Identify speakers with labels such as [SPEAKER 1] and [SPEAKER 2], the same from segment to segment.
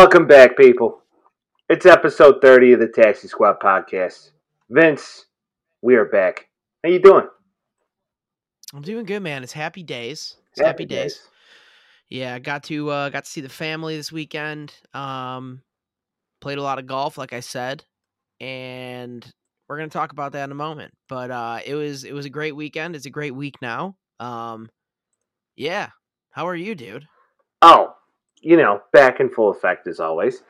[SPEAKER 1] Welcome back, people. It's episode 30 of the Taxi Squad podcast. Vince, we are back. How you doing?
[SPEAKER 2] I'm doing good, man. It's happy days. It's happy, days. Yeah, I got to uh, got to see the family this weekend. Um, played a lot of golf, like I said, and we're gonna talk about that in a moment. But uh, it was it was a great weekend. It's a great week now. Um, yeah. How are you, dude?
[SPEAKER 1] Oh, you know, back in full effect as always.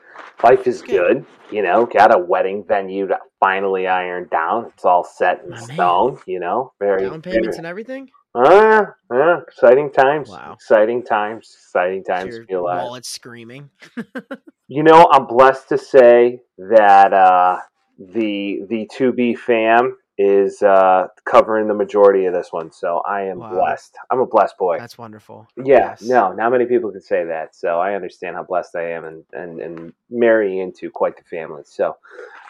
[SPEAKER 1] Life is
[SPEAKER 2] Good.
[SPEAKER 1] You know, got a wedding venue to finally iron down. It's all set in
[SPEAKER 2] My man.
[SPEAKER 1] stone. You know, very
[SPEAKER 2] Down payments
[SPEAKER 1] very-
[SPEAKER 2] and everything.
[SPEAKER 1] Ah, ah, exciting times.
[SPEAKER 2] Wow.
[SPEAKER 1] Exciting times. Exciting times
[SPEAKER 2] Your
[SPEAKER 1] alive.
[SPEAKER 2] wallet screaming.
[SPEAKER 1] You know, I'm blessed to say that uh, the the 2B fam is uh, covering the majority of this one. So I am
[SPEAKER 2] Wow.
[SPEAKER 1] blessed. I'm a blessed boy.
[SPEAKER 2] That's wonderful.
[SPEAKER 1] yeah,
[SPEAKER 2] Yes.
[SPEAKER 1] no, not many people can say that. So I understand how blessed I am and, and, and marrying into quite the family. So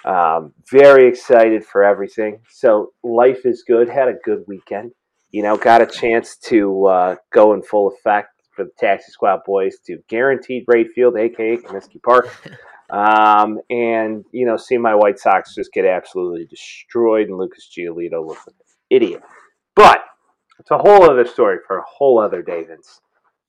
[SPEAKER 1] um, very excited for everything. So life is good. Had a good weekend. You know, got a chance to uh, go in full effect for the Taxi Squad boys to guaranteed rate field, aka Comiskey Park. Um, and you know, see my White Sox just get absolutely destroyed, and Lucas Giolito looks like an idiot. But it's a whole other story for a whole other day, Vince.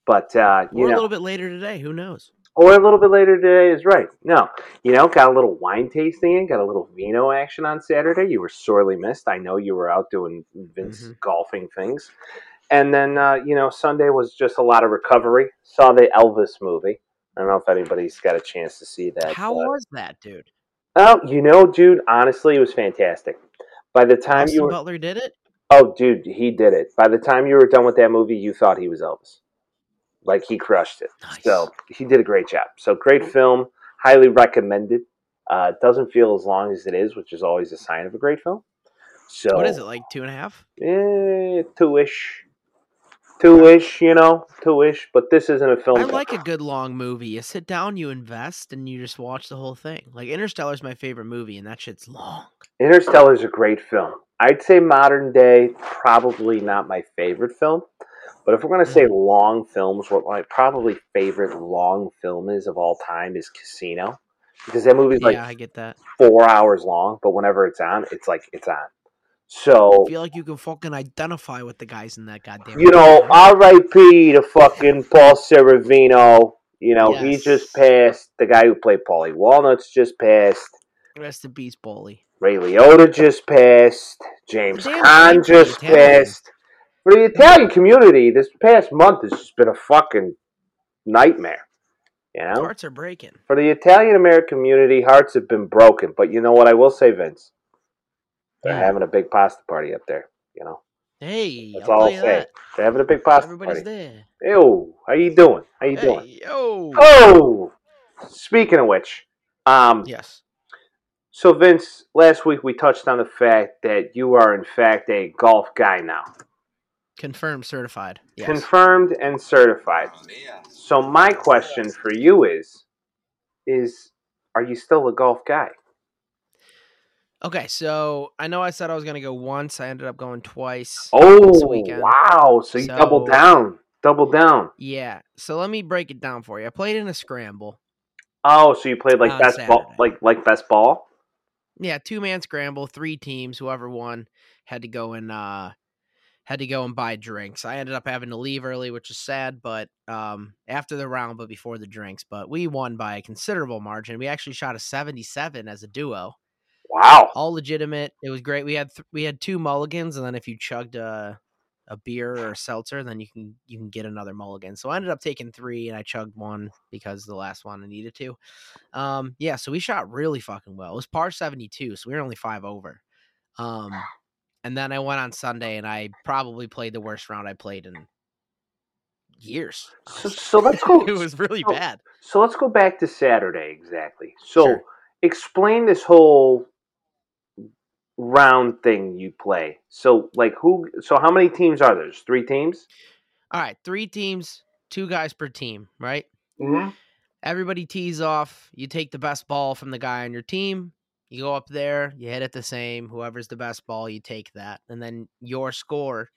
[SPEAKER 1] But uh, you
[SPEAKER 2] Or a little bit later today. Who knows?
[SPEAKER 1] or a little bit later today is right. No, you know, got a little wine tasting in, got a little vino action on Saturday. You were sorely missed. I know you were out doing Vince
[SPEAKER 2] Mhm.
[SPEAKER 1] golfing things. And then, uh, you know, Sunday was just a lot of recovery. Saw the Elvis movie. I don't know if anybody's got a chance to see that.
[SPEAKER 2] How
[SPEAKER 1] but-
[SPEAKER 2] was that, dude?
[SPEAKER 1] Oh, you know, dude, honestly, it was fantastic. By the time
[SPEAKER 2] Austin
[SPEAKER 1] you were,
[SPEAKER 2] Butler did it.
[SPEAKER 1] oh, dude, he did it. By the time you were done with that movie, you thought he was Elvis. Like he crushed it.
[SPEAKER 2] Nice.
[SPEAKER 1] So he did a great job. So great film, highly recommended. Uh, it doesn't feel as long as it is, which is always a sign of a great film. So
[SPEAKER 2] What is it like? Two and a half?
[SPEAKER 1] Eh, two-ish, two-ish, you know, two-ish. But this isn't a film.
[SPEAKER 2] I like a good long movie. You sit down, you invest, and you just watch the whole thing. Like Interstellar is my favorite movie, and that shit's long.
[SPEAKER 1] Interstellar is a great film. I'd say modern day, probably not my favorite film. But if we're going to say mm-hmm. long films, what my probably favorite long film is of all time is Casino. Because that movie's like
[SPEAKER 2] yeah, I get that.
[SPEAKER 1] four hours long, but whenever it's on, it's like it's on.
[SPEAKER 2] I
[SPEAKER 1] So,
[SPEAKER 2] feel like you can fucking identify with the guys in that goddamn.
[SPEAKER 1] you know. R.I.P. to fucking Paul Sorvino. You know, he just passed. The guy who played Paulie Walnuts just passed.
[SPEAKER 2] rest in peace, Bolly.
[SPEAKER 1] Ray Liotta just passed. James Caan
[SPEAKER 2] shame for the
[SPEAKER 1] just passed. For the Italian community, this past month has just been a fucking nightmare. You know?
[SPEAKER 2] Hearts are breaking.
[SPEAKER 1] For the Italian American community, hearts have been broken. But you know what I will say, Vince? They're
[SPEAKER 2] Yeah.
[SPEAKER 1] having a big pasta party up there. You know?
[SPEAKER 2] Hey,
[SPEAKER 1] That's
[SPEAKER 2] I'll
[SPEAKER 1] all I'll say.
[SPEAKER 2] that.
[SPEAKER 1] They're having a big pasta
[SPEAKER 2] Everybody's
[SPEAKER 1] party.
[SPEAKER 2] there.
[SPEAKER 1] Ew. How you doing? How you
[SPEAKER 2] Hey,
[SPEAKER 1] doing?
[SPEAKER 2] yo.
[SPEAKER 1] Oh! Speaking of which, um,
[SPEAKER 2] Yes.
[SPEAKER 1] so Vince, last week we touched on the fact that you are in fact a golf guy now.
[SPEAKER 2] Confirmed, certified. Yes.
[SPEAKER 1] confirmed and certified. So my question for you is is are you still a golf guy?
[SPEAKER 2] Okay, so I know I said I was gonna go once. I ended up going twice.
[SPEAKER 1] Oh wow, so you doubled down. Double down.
[SPEAKER 2] Yeah. So let me break it down for you. I played in a scramble.
[SPEAKER 1] Oh, so you played like best ball like like best ball?
[SPEAKER 2] Yeah, two man scramble, three teams. Whoever won had to go and uh had to go and buy drinks. I ended up having to leave early, which is sad, but um after the round, but before the drinks. But we won by a considerable margin. We actually shot a 77 as a duo.
[SPEAKER 1] Wow.
[SPEAKER 2] All legitimate. It was great. We had th- we had two mulligans, and then if you chugged a a beer or a seltzer, then you can you can get another mulligan. So I ended up taking three, and I chugged one because the last one I needed to. Um, yeah, so we shot really fucking well. It was par seventy two, so we were only five over. Um, and then I went on Sunday, and I probably played the worst round I played in years.
[SPEAKER 1] So, so let's go
[SPEAKER 2] it was really
[SPEAKER 1] so-
[SPEAKER 2] bad.
[SPEAKER 1] So let's go back to Saturday exactly. So
[SPEAKER 2] Sure.
[SPEAKER 1] explain this whole round thing you play. So like who so how many teams are there? There's three teams?
[SPEAKER 2] All right, three teams, two guys per team, right?
[SPEAKER 1] Mm-hmm.
[SPEAKER 2] Everybody tees off. You take the best ball from the guy on your team. You go up there, you hit it the same. Whoever's the best ball, you take that. And then your score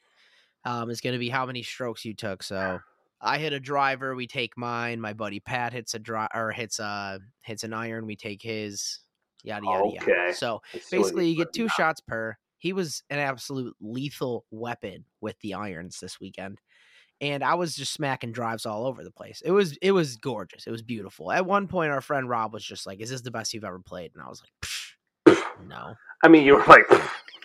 [SPEAKER 2] um, is going to be how many strokes you took. So I hit a driver, we take mine. My buddy Pat hits a dri or hits a hits an iron, we take his. Yada yada
[SPEAKER 1] Okay.
[SPEAKER 2] yada. So basically, you get two
[SPEAKER 1] down.
[SPEAKER 2] shots per. He was an absolute lethal weapon with the irons this weekend, and I was just smacking drives all over the place. It was it was gorgeous. It was beautiful. At one point, our friend Rob was just like, "Is this the best you've ever played?" And I was like, "No."
[SPEAKER 1] I mean, you were like,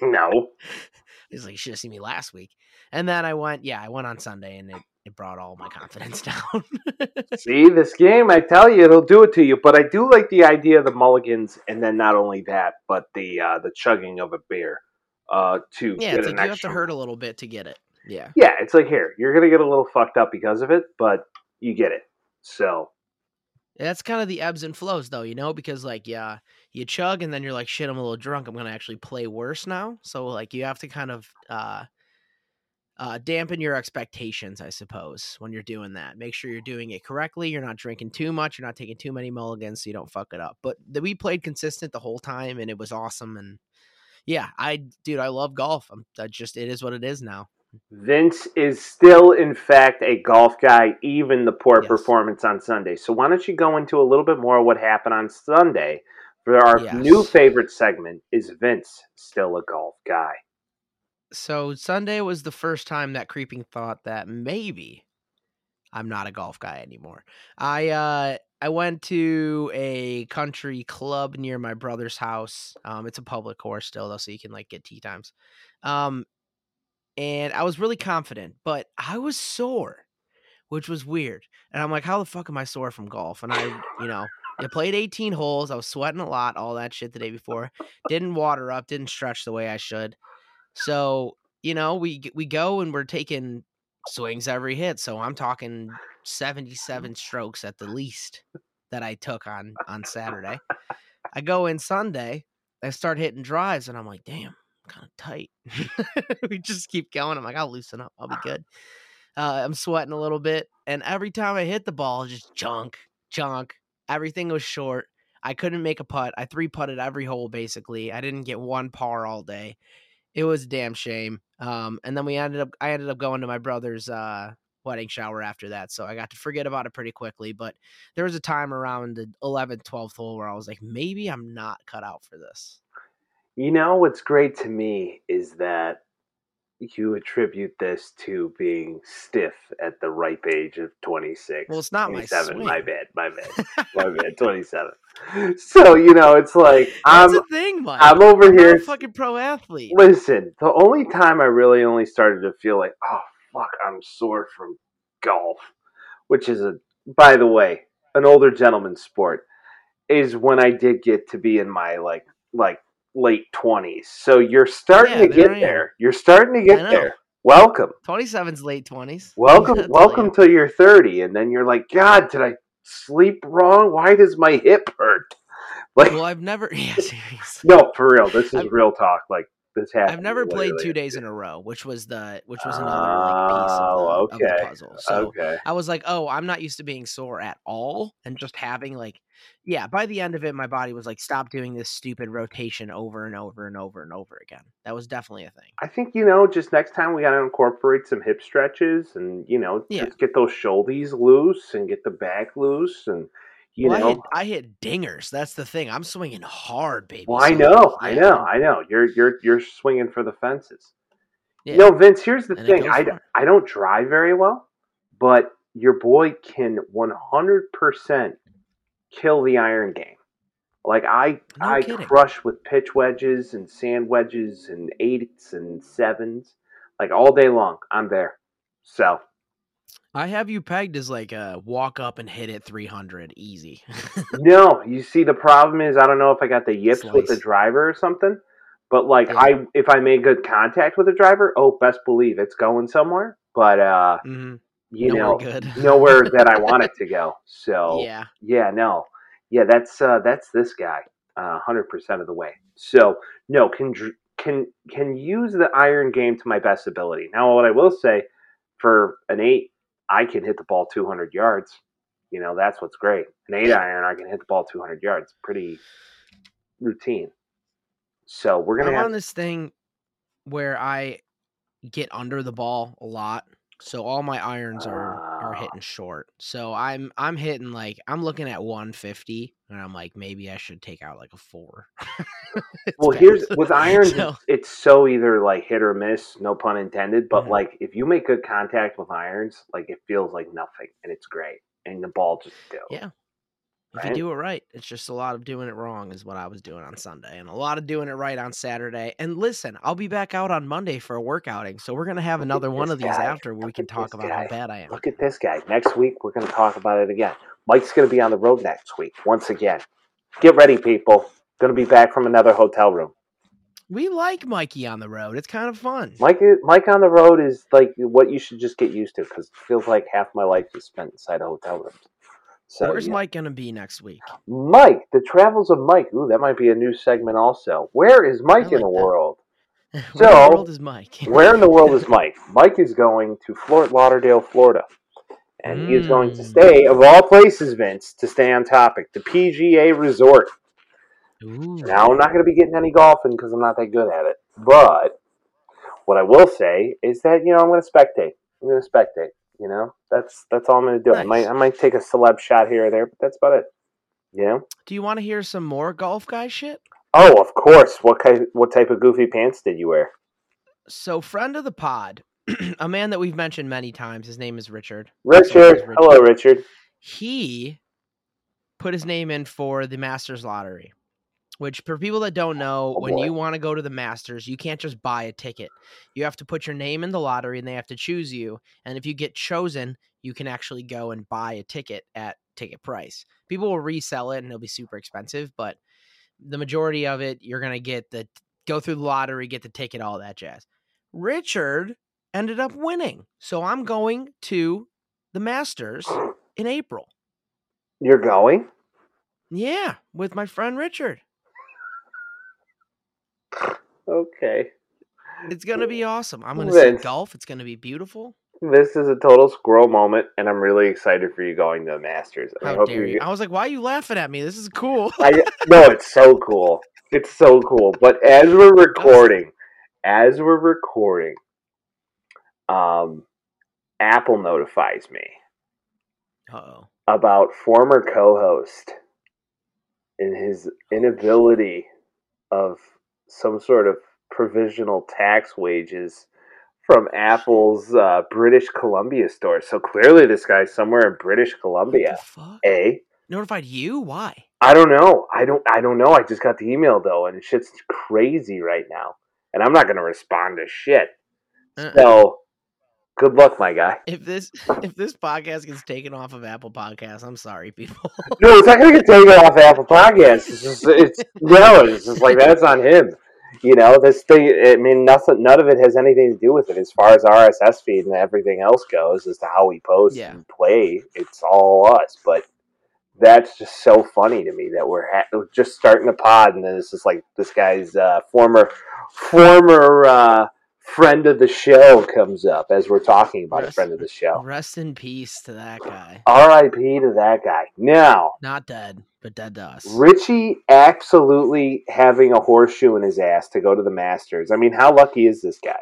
[SPEAKER 1] no.
[SPEAKER 2] He's like, "You should have seen me last week." And then I went, yeah, I went on Sunday, and it it brought all my confidence down.
[SPEAKER 1] See, this game, I tell you, it'll do it to you. But I do like the idea of the mulligans, and then not only that, but the uh, the chugging of a beer uh, to
[SPEAKER 2] yeah,
[SPEAKER 1] get
[SPEAKER 2] it's like you have to hurt a little bit to get it. Yeah.
[SPEAKER 1] Yeah, it's like here, you're gonna get a little fucked up because of it, but you get it. So
[SPEAKER 2] That's kind of the ebbs and flows, though, you know, because like, yeah, you chug and then you're like, shit, I'm a little drunk. I'm gonna actually play worse now. So like, you have to kind of uh, uh, dampen your expectations, I suppose, when you're doing that. Make sure you're doing it correctly. You're not drinking too much. You're not taking too many mulligans, so you don't fuck it up. But the, we played consistent the whole time, and it was awesome. And yeah, I, dude, I love golf. I'm that just it is what it is now.
[SPEAKER 1] Vince is still, in fact, a golf guy, even the poor
[SPEAKER 2] Yes.
[SPEAKER 1] performance on Sunday. So why don't you go into a little bit more of what happened on Sunday for our
[SPEAKER 2] Yes.
[SPEAKER 1] new favorite segment? Is Vince still a golf guy?
[SPEAKER 2] So Sunday was the first time that creeping thought that maybe I'm not a golf guy anymore. I uh I went to a country club near my brother's house. Um it's a public course still though, so you can like get tea times. Um and I was really confident, but I was sore, which was weird. And I'm like, how the fuck am I sore from golf? And I, you know, I played 18 holes. I was sweating a lot, all that shit the day before. Didn't water up, didn't stretch the way I should. So, you know, we we go and we're taking swings every hit. So I'm talking 77 strokes at the least that I took on on Saturday. I go in Sunday, I start hitting drives and I'm like, "Damn, I'm kind of tight." we just keep going. I'm like, "I'll loosen up. I'll be good." Uh, I'm sweating a little bit, and every time I hit the ball, just junk, junk. Everything was short. I couldn't make a putt. I three putted every hole basically. I didn't get one par all day. It was a damn shame. Um, and then we ended up. I ended up going to my brother's uh, wedding shower after that, so I got to forget about it pretty quickly. But there was a time around the 11th, 12th hole where I was like, maybe I'm not cut out for this.
[SPEAKER 1] You know what's great to me is that you attribute this to being stiff at the ripe age of 26.
[SPEAKER 2] Well, it's not my
[SPEAKER 1] 27. My
[SPEAKER 2] swing.
[SPEAKER 1] bad, my bad, my bad, 27. So, you know, it's like,
[SPEAKER 2] That's
[SPEAKER 1] I'm,
[SPEAKER 2] thing, Mike.
[SPEAKER 1] I'm over
[SPEAKER 2] I'm
[SPEAKER 1] here.
[SPEAKER 2] a fucking pro athlete.
[SPEAKER 1] Listen, the only time I really only started to feel like, oh, fuck, I'm sore from golf, which is a, by the way, an older gentleman's sport, is when I did get to be in my like, like late 20s. So you're starting
[SPEAKER 2] Yeah,
[SPEAKER 1] to
[SPEAKER 2] there
[SPEAKER 1] get there. You're starting to get there. Welcome.
[SPEAKER 2] 27's late 20s.
[SPEAKER 1] Welcome, welcome till you're 30. And then you're like, God, did I sleep wrong? Why does my hip hurt? Like,
[SPEAKER 2] Well, I've never. Yeah,
[SPEAKER 1] no, for real. This is
[SPEAKER 2] I've-
[SPEAKER 1] real talk. Like, this happened.
[SPEAKER 2] I've never played two days in a row, which was the which was another like piece of the,
[SPEAKER 1] Oh,
[SPEAKER 2] of the puzzle. So
[SPEAKER 1] okay.
[SPEAKER 2] I was like, oh, I'm not used to being sore at all, and just having like, yeah. By the end of it, my body was like, stop doing this stupid rotation over and over and over and over again. That was definitely a thing.
[SPEAKER 1] I think you know, just next time we got to incorporate some hip stretches, and you know,
[SPEAKER 2] Yeah.
[SPEAKER 1] just get those shoulders loose and get the back loose, and you
[SPEAKER 2] well, I hit, I hit dingers. That's the thing. I'm swinging hard, baby.
[SPEAKER 1] Well, I know, I know, I know. You're you're you're swinging for the fences.
[SPEAKER 2] Yeah.
[SPEAKER 1] No, Vince. Here's the
[SPEAKER 2] And
[SPEAKER 1] thing. I. I don't drive very well, but your boy can 100 percent kill the iron game. Like I
[SPEAKER 2] No
[SPEAKER 1] I
[SPEAKER 2] kidding.
[SPEAKER 1] crush with pitch wedges and sand wedges and eights and sevens, like all day long. I'm there. So
[SPEAKER 2] I have you pegged as like a walk up and hit it 300 easy.
[SPEAKER 1] no, you see the problem is I don't know if I got the yips with the driver or something, but like
[SPEAKER 2] Yeah.
[SPEAKER 1] I if I made good contact with the driver, oh best believe it's going somewhere. But uh,
[SPEAKER 2] hmm
[SPEAKER 1] you
[SPEAKER 2] Nowhere
[SPEAKER 1] know,
[SPEAKER 2] good.
[SPEAKER 1] nowhere that I want it to go. So
[SPEAKER 2] Yeah.
[SPEAKER 1] yeah, no, yeah, that's uh, that's this guy, hundred percent of the way. So no, can can can use the iron game to my best ability. Now, what I will say, for an eight, I can hit the ball two hundred yards. You know, that's what's great. An eight iron, I can hit the ball two hundred yards. Pretty routine. So we're gonna
[SPEAKER 2] I'm
[SPEAKER 1] have
[SPEAKER 2] on this thing where I get under the ball a lot. So all my irons are are ah. hitting short. So I'm I'm hitting like I'm looking at 150 and I'm like maybe I should take out like a 4.
[SPEAKER 1] Well, here's with irons,
[SPEAKER 2] So-
[SPEAKER 1] it's so either like hit or miss, no pun intended. But
[SPEAKER 2] Mhm.
[SPEAKER 1] like if you make good contact with irons, like it feels like nothing, and it's great, and the ball just goes.
[SPEAKER 2] Yeah. If
[SPEAKER 1] Right?
[SPEAKER 2] you do it right, it's just a lot of doing it wrong is what I was doing on Sunday and a lot of doing it right on Saturday. And listen, I'll be back out on Monday for a workouting. So we're going to have
[SPEAKER 1] Look
[SPEAKER 2] another one of these after where we can talk about
[SPEAKER 1] guy.
[SPEAKER 2] how bad I am.
[SPEAKER 1] Look at this guy. Next week we're going to talk about it again. Mike's going to be on the road next week once again. Get ready, people. Going to be back from another hotel room.
[SPEAKER 2] We like Mikey on the road. It's kind of fun.
[SPEAKER 1] Mike, Mike on the road is like what you should just get used to because it feels like half my life is spent inside a hotel room. So
[SPEAKER 2] Where's
[SPEAKER 1] yeah.
[SPEAKER 2] Mike going to be next week?
[SPEAKER 1] Mike, the travels of Mike. Ooh, that might be a new segment also. Where is Mike
[SPEAKER 2] I
[SPEAKER 1] in the
[SPEAKER 2] that.
[SPEAKER 1] world?
[SPEAKER 2] Where in
[SPEAKER 1] So,
[SPEAKER 2] the world is Mike?
[SPEAKER 1] Where in the world is Mike? Mike is going to Fort Lauderdale, Florida. And he is going to
[SPEAKER 2] Mm.
[SPEAKER 1] stay, of all places, Vince, to stay on topic, the PGA Resort.
[SPEAKER 2] Ooh.
[SPEAKER 1] Now, I'm not going to be getting any golfing because I'm not that good at it. But what I will say is that, you know, I'm going to spectate. I'm going to spectate. You know, that's that's all I'm going to do. I might I might take a celeb shot here or there, but that's about it. You know?
[SPEAKER 2] Do you want to hear some more golf guy shit?
[SPEAKER 1] Oh, of course. What kind? What type of goofy pants did you wear?
[SPEAKER 2] So, friend of the pod, a man that we've mentioned many times. His name is Richard. Known
[SPEAKER 1] Richard. Hello, Richard.
[SPEAKER 2] He put his name in for the Masters lottery. Which, for people that don't know,
[SPEAKER 1] Oh,
[SPEAKER 2] when you want to go to the Masters, you can't just buy a ticket. You have to put your name in the lottery, and they have to choose you. And if you get chosen, you can actually go and buy a ticket at ticket price. People will resell it, and it'll be super expensive. But the majority of it, you're gonna get the go through the lottery, get the ticket, all that jazz. Richard ended up winning, so I'm going to the Masters in April.
[SPEAKER 1] You're going?
[SPEAKER 2] Yeah, with my friend Richard.
[SPEAKER 1] Okay.
[SPEAKER 2] It's gonna be awesome. I'm gonna see golf. It's gonna be beautiful.
[SPEAKER 1] This is a total squirrel moment, and I'm really excited for you going to the Masters. I
[SPEAKER 2] How dare
[SPEAKER 1] you.
[SPEAKER 2] you? I was like, why are you laughing at me? This is cool.
[SPEAKER 1] I no, it's so cool. It's so cool. But as we're recording, as we're recording, um, Apple notifies me
[SPEAKER 2] Uh-oh.
[SPEAKER 1] about former co-host and his inability of some sort of provisional tax wages from Apple's uh, British Columbia store. So clearly, this guy's somewhere in British Columbia. Eh?
[SPEAKER 2] Notified you? Why?
[SPEAKER 1] I don't know. I don't. I don't know. I just got the email though, and shit's crazy right now, and I'm not gonna respond to shit.
[SPEAKER 2] Uh-uh.
[SPEAKER 1] So, good luck, my guy.
[SPEAKER 2] If this if this podcast gets taken off of Apple Podcasts, I'm sorry, people.
[SPEAKER 1] No, it's not gonna get taken off of Apple Podcasts. It's just, it's no, it's just like that's on him. You know, this thing. I mean, nothing. None of it has anything to do with it as far as RSS feed and everything else goes. As to how we post
[SPEAKER 2] Yeah.
[SPEAKER 1] and play, it's all us. But that's just so funny to me that we're ha- we're just starting a pod, and then it's just like this guy's uh, former former uh, friend of the show comes up as we're talking about a friend of the show.
[SPEAKER 2] Rest in peace to that guy.
[SPEAKER 1] R.I.P. to that guy. Now.
[SPEAKER 2] Not dead, but dead to us.
[SPEAKER 1] Richie absolutely having a horseshoe in his ass to go to the Masters. I mean, how lucky is this guy?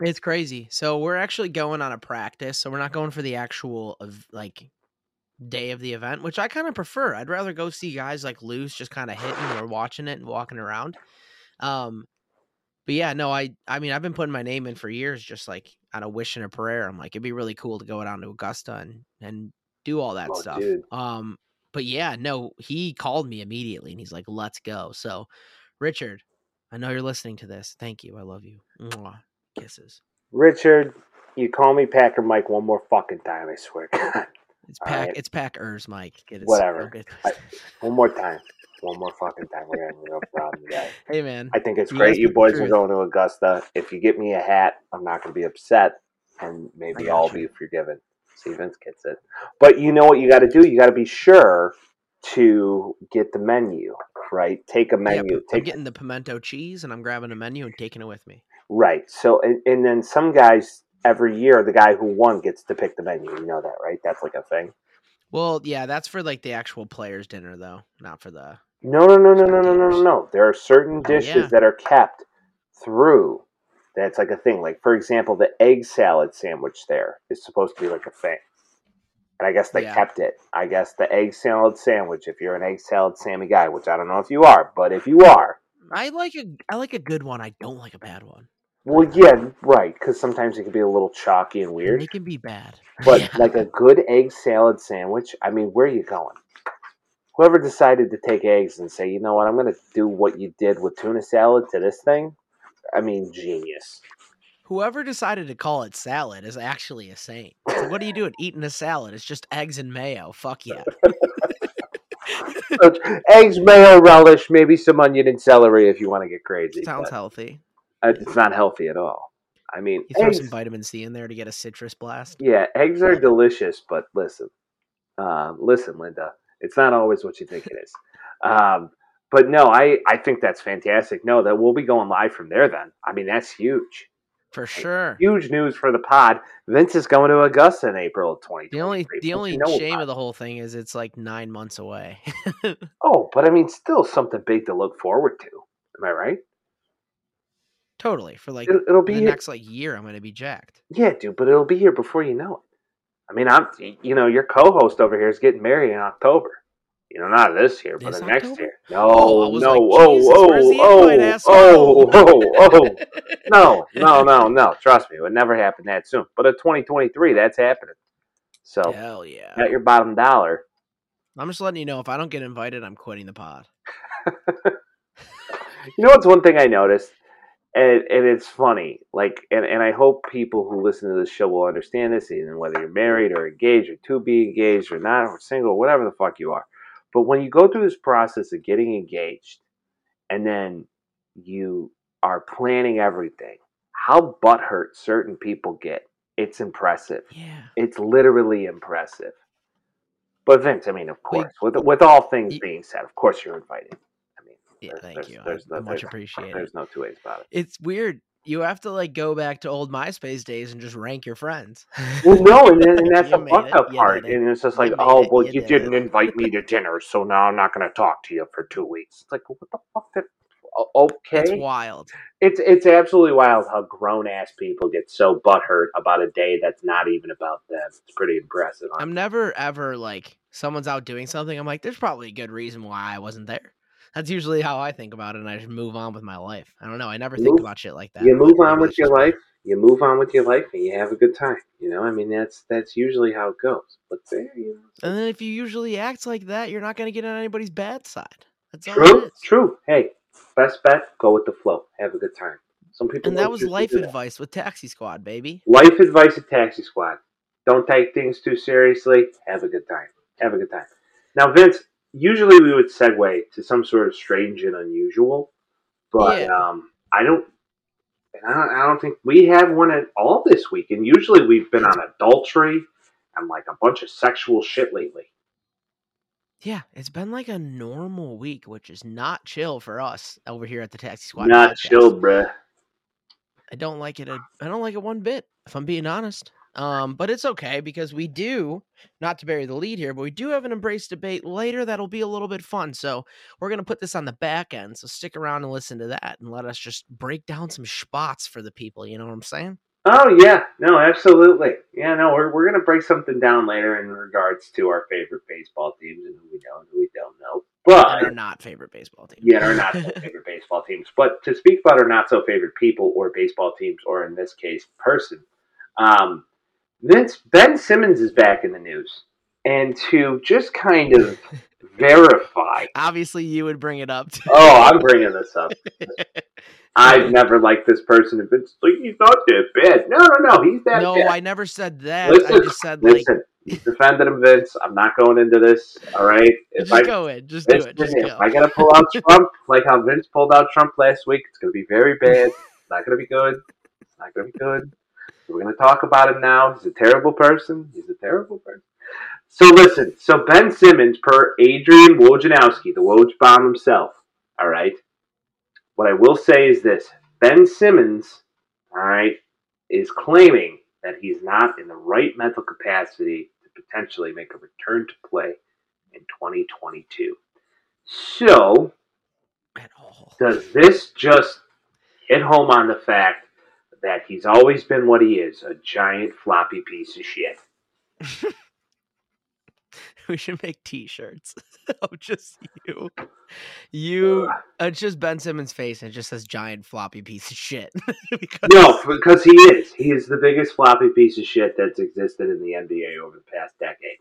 [SPEAKER 2] It's crazy. So we're actually going on a practice. So we're not going for the actual of like day of the event, which I kind of prefer. I'd rather go see guys like loose, just kind of hitting or watching it and walking around. Um, but yeah, no, I I mean I've been putting my name in for years, just like on a wish and a prayer. I'm like, it'd be really cool to go down to Augusta and and do all that
[SPEAKER 1] Oh,
[SPEAKER 2] stuff.
[SPEAKER 1] dude.
[SPEAKER 2] Um, but yeah, no, he called me immediately and he's like, let's go. So, Richard, I know you're listening to this. Thank you. I love you. Mwah. Kisses.
[SPEAKER 1] Richard, you call me Packer Mike one more fucking time, I swear. God.
[SPEAKER 2] It's pack.
[SPEAKER 1] right.
[SPEAKER 2] It's Packers, Mike. Get it?
[SPEAKER 1] Whatever.
[SPEAKER 2] okay.
[SPEAKER 1] I- one more time. One more fucking time. We're having a real problem today.
[SPEAKER 2] hey man,
[SPEAKER 1] I think it's
[SPEAKER 2] You
[SPEAKER 1] great you boys are going to Augusta. If you get me a hat, I'm not going to be upset. And maybe I'll
[SPEAKER 2] you.
[SPEAKER 1] you forgiven. See, Vince gets it. But you know what you got to do? You got to be sure to get the menu, right? Take a menu.
[SPEAKER 2] p- I'm
[SPEAKER 1] take
[SPEAKER 2] getting the pimento cheese and I'm grabbing a menu and taking it with me.
[SPEAKER 1] Right. So, and, and then some guys every year, the guy who won gets to pick the menu. You know that, right? That's like a thing.
[SPEAKER 2] Well, yeah, that's for like the actual players' dinner though, not for the.
[SPEAKER 1] No, no, no, no, no, no, no, no, no. There are certain
[SPEAKER 2] Oh,
[SPEAKER 1] dishes
[SPEAKER 2] yeah.
[SPEAKER 1] that are kept through. That's like a thing. Like for example, the egg salad sandwich there is supposed to be like a thing. and I guess they
[SPEAKER 2] Yeah.
[SPEAKER 1] kept it. I guess the egg salad sandwich. If you're an egg salad Sammy guy, which I don't know if you are, but if you are,
[SPEAKER 2] I like a I like a good one. I don't like a bad one.
[SPEAKER 1] well, yeah, right, because sometimes it can be a little chalky and weird.
[SPEAKER 2] They can be bad.
[SPEAKER 1] But
[SPEAKER 2] Yeah.
[SPEAKER 1] like a good egg salad sandwich, I mean, where are you going? Whoever decided to take eggs and say, you know what, I'm going to do what you did with tuna salad to this thing, I mean, genius.
[SPEAKER 2] Whoever decided to call it salad is actually a saint. It's like, what are you doing? Eating a salad? It's just eggs and mayo. Fuck yeah.
[SPEAKER 1] eggs, mayo, relish, maybe some onion and celery if you want to get crazy.
[SPEAKER 2] Sounds healthy.
[SPEAKER 1] uh, It's not healthy at all. I mean,
[SPEAKER 2] You throw
[SPEAKER 1] eggs,
[SPEAKER 2] some vitamin C in there to get a citrus blast.
[SPEAKER 1] yeah, eggs are delicious, but listen, um, listen, Linda, it's not always what you think it is. Um, but no, I, I think that's fantastic. No, that we'll be going live from there then. I mean, that's huge.
[SPEAKER 2] For sure.
[SPEAKER 1] Huge news for the pod. Vince is going to Augusta in April of 2023.
[SPEAKER 2] The only the only shame of the whole thing is it's like nine months away.
[SPEAKER 1] Oh, but I mean, still something big to look forward to. Am I right?
[SPEAKER 2] totally. For like
[SPEAKER 1] It'll, it'll be
[SPEAKER 2] the
[SPEAKER 1] here.
[SPEAKER 2] next like year I'm gonna be jacked.
[SPEAKER 1] Yeah, dude, but it'll be here before you know it. I mean, I'm, you know, your co-host over here is getting married in October. You know, not this year, but
[SPEAKER 2] This
[SPEAKER 1] the next year.
[SPEAKER 2] Oh,
[SPEAKER 1] No,
[SPEAKER 2] was
[SPEAKER 1] no,
[SPEAKER 2] like,
[SPEAKER 1] oh, oh, oh, oh, oh, oh, no, no, no, no. Trust me, it would never happen that soon. But in 2023, that's happening. So,
[SPEAKER 2] Hell yeah.
[SPEAKER 1] at your bottom dollar,
[SPEAKER 2] I'm just letting you know if I don't get invited, I'm quitting the pod.
[SPEAKER 1] You know what's one thing I noticed? And, and it's funny, like, and, and I hope people who listen to this show will understand this, even whether you're married or engaged or to be engaged or not, or single, whatever the fuck you are. But when you go through this process of getting engaged and then you are planning everything, how butthurt certain people get, it's impressive.
[SPEAKER 2] Yeah.
[SPEAKER 1] It's literally impressive. But Vince, I mean, of
[SPEAKER 2] Wait,
[SPEAKER 1] course, with, with all things
[SPEAKER 2] y-
[SPEAKER 1] being said, of course you're invited.
[SPEAKER 2] Yeah,
[SPEAKER 1] there-
[SPEAKER 2] thank
[SPEAKER 1] there's-
[SPEAKER 2] you. I-
[SPEAKER 1] there's no-
[SPEAKER 2] much
[SPEAKER 1] there's-
[SPEAKER 2] appreciate it.
[SPEAKER 1] there's no two ways about it.
[SPEAKER 2] It's weird. You have to like go back to old MySpace days and just rank your friends.
[SPEAKER 1] Well, no, and, then, and that's the fucked up part.
[SPEAKER 2] it,
[SPEAKER 1] And it's just like, oh,
[SPEAKER 2] it,
[SPEAKER 1] well,
[SPEAKER 2] you
[SPEAKER 1] you
[SPEAKER 2] did
[SPEAKER 1] didn't
[SPEAKER 2] it.
[SPEAKER 1] invite me to dinner, so now I'm not going to talk to you for two weeks. It's like, what the fuck? Did, o-
[SPEAKER 2] It's
[SPEAKER 1] okay,
[SPEAKER 2] wild.
[SPEAKER 1] it's it's absolutely wild how grown ass people get so butthurt about a day that's not even about them. It's pretty impressive.
[SPEAKER 2] I'm never ever like someone's out doing something. I'm like, there's probably a good reason why I wasn't there. That's usually how I think about it, and I just move on with my life. I don't know. I never think about shit like that.
[SPEAKER 1] you move on with your life. You move on with your life, and you have a good time. You know, I mean, that's that's usually how it goes. But there, you know,
[SPEAKER 2] And then if you usually act like that, you're not going to get on anybody's bad side. That's
[SPEAKER 1] True, true. Hey, best bet, go with the flow. Have a good time. Some people
[SPEAKER 2] And that was life
[SPEAKER 1] do that.
[SPEAKER 2] advice with Taxi Squad, baby.
[SPEAKER 1] Life advice at Taxi Squad. Don't take things too seriously. Have a good time. Have a good time. Now, Vince, usually we would segue to some sort of strange and unusual, but
[SPEAKER 2] Yeah.
[SPEAKER 1] um, I don't. and I don't, I don't think we have one at all this week. And usually we've been on adultery and like a bunch of sexual shit lately.
[SPEAKER 2] Yeah, it's been like a normal week, which is not chill for us over here at the Taxi Squad.
[SPEAKER 1] Not
[SPEAKER 2] podcast.
[SPEAKER 1] chill, bruh.
[SPEAKER 2] I don't like it. A, I don't like it one bit, if I'm being honest. Um, but it's okay because we do, not to bury the lead here, but we do have an embrace debate later that'll be a little bit fun. So we're gonna put this on the back end. So stick around and listen to that, and let us just break down some spots for the people. You know what I'm saying?
[SPEAKER 1] Oh yeah, no, absolutely. Yeah, no, we're we're gonna break something down later in regards to our favorite baseball teams and who we know and who we don't know. But
[SPEAKER 2] our not favorite baseball teams.
[SPEAKER 1] yeah, our not favorite baseball teams. But to speak about our not so favorite people or baseball teams, or in this case, person, um, Vince Ben Simmons is back in the news, and to just kind of verify.
[SPEAKER 2] Obviously, you would bring it up. Too.
[SPEAKER 1] Oh, I'm bringing this up. I've never liked this person. If it's like he's not that bad, no, no, no, he's that
[SPEAKER 2] no,
[SPEAKER 1] bad.
[SPEAKER 2] I never said that. I
[SPEAKER 1] Listen,
[SPEAKER 2] just said like,
[SPEAKER 1] Listen, you defended him, Vince. I'm not going into this. All right. If
[SPEAKER 2] just
[SPEAKER 1] I,
[SPEAKER 2] go in, just do it, just go.
[SPEAKER 1] if I gotta pull out Trump, like how Vince pulled out Trump last week, it's gonna be very bad. It's not gonna be good. It's not gonna be good. We're gonna talk about him now. He's a terrible person. He's a terrible person. So listen. So Ben Simmons, per Adrian Wojnarowski, the Woj bomb himself. All right. What I will say is this: Ben Simmons, all right, is claiming that he's not in the right mental capacity to potentially make a return to play in 2022. So, does this just hit home on the fact that he's always been what he is a giant floppy piece of shit?
[SPEAKER 2] we should make T-shirts of just you. You, uh, it's just Ben Simmons' face, and it just says "giant floppy piece of shit."
[SPEAKER 1] because... No, because he is. He is the biggest floppy piece of shit that's existed in the NBA over the past decade.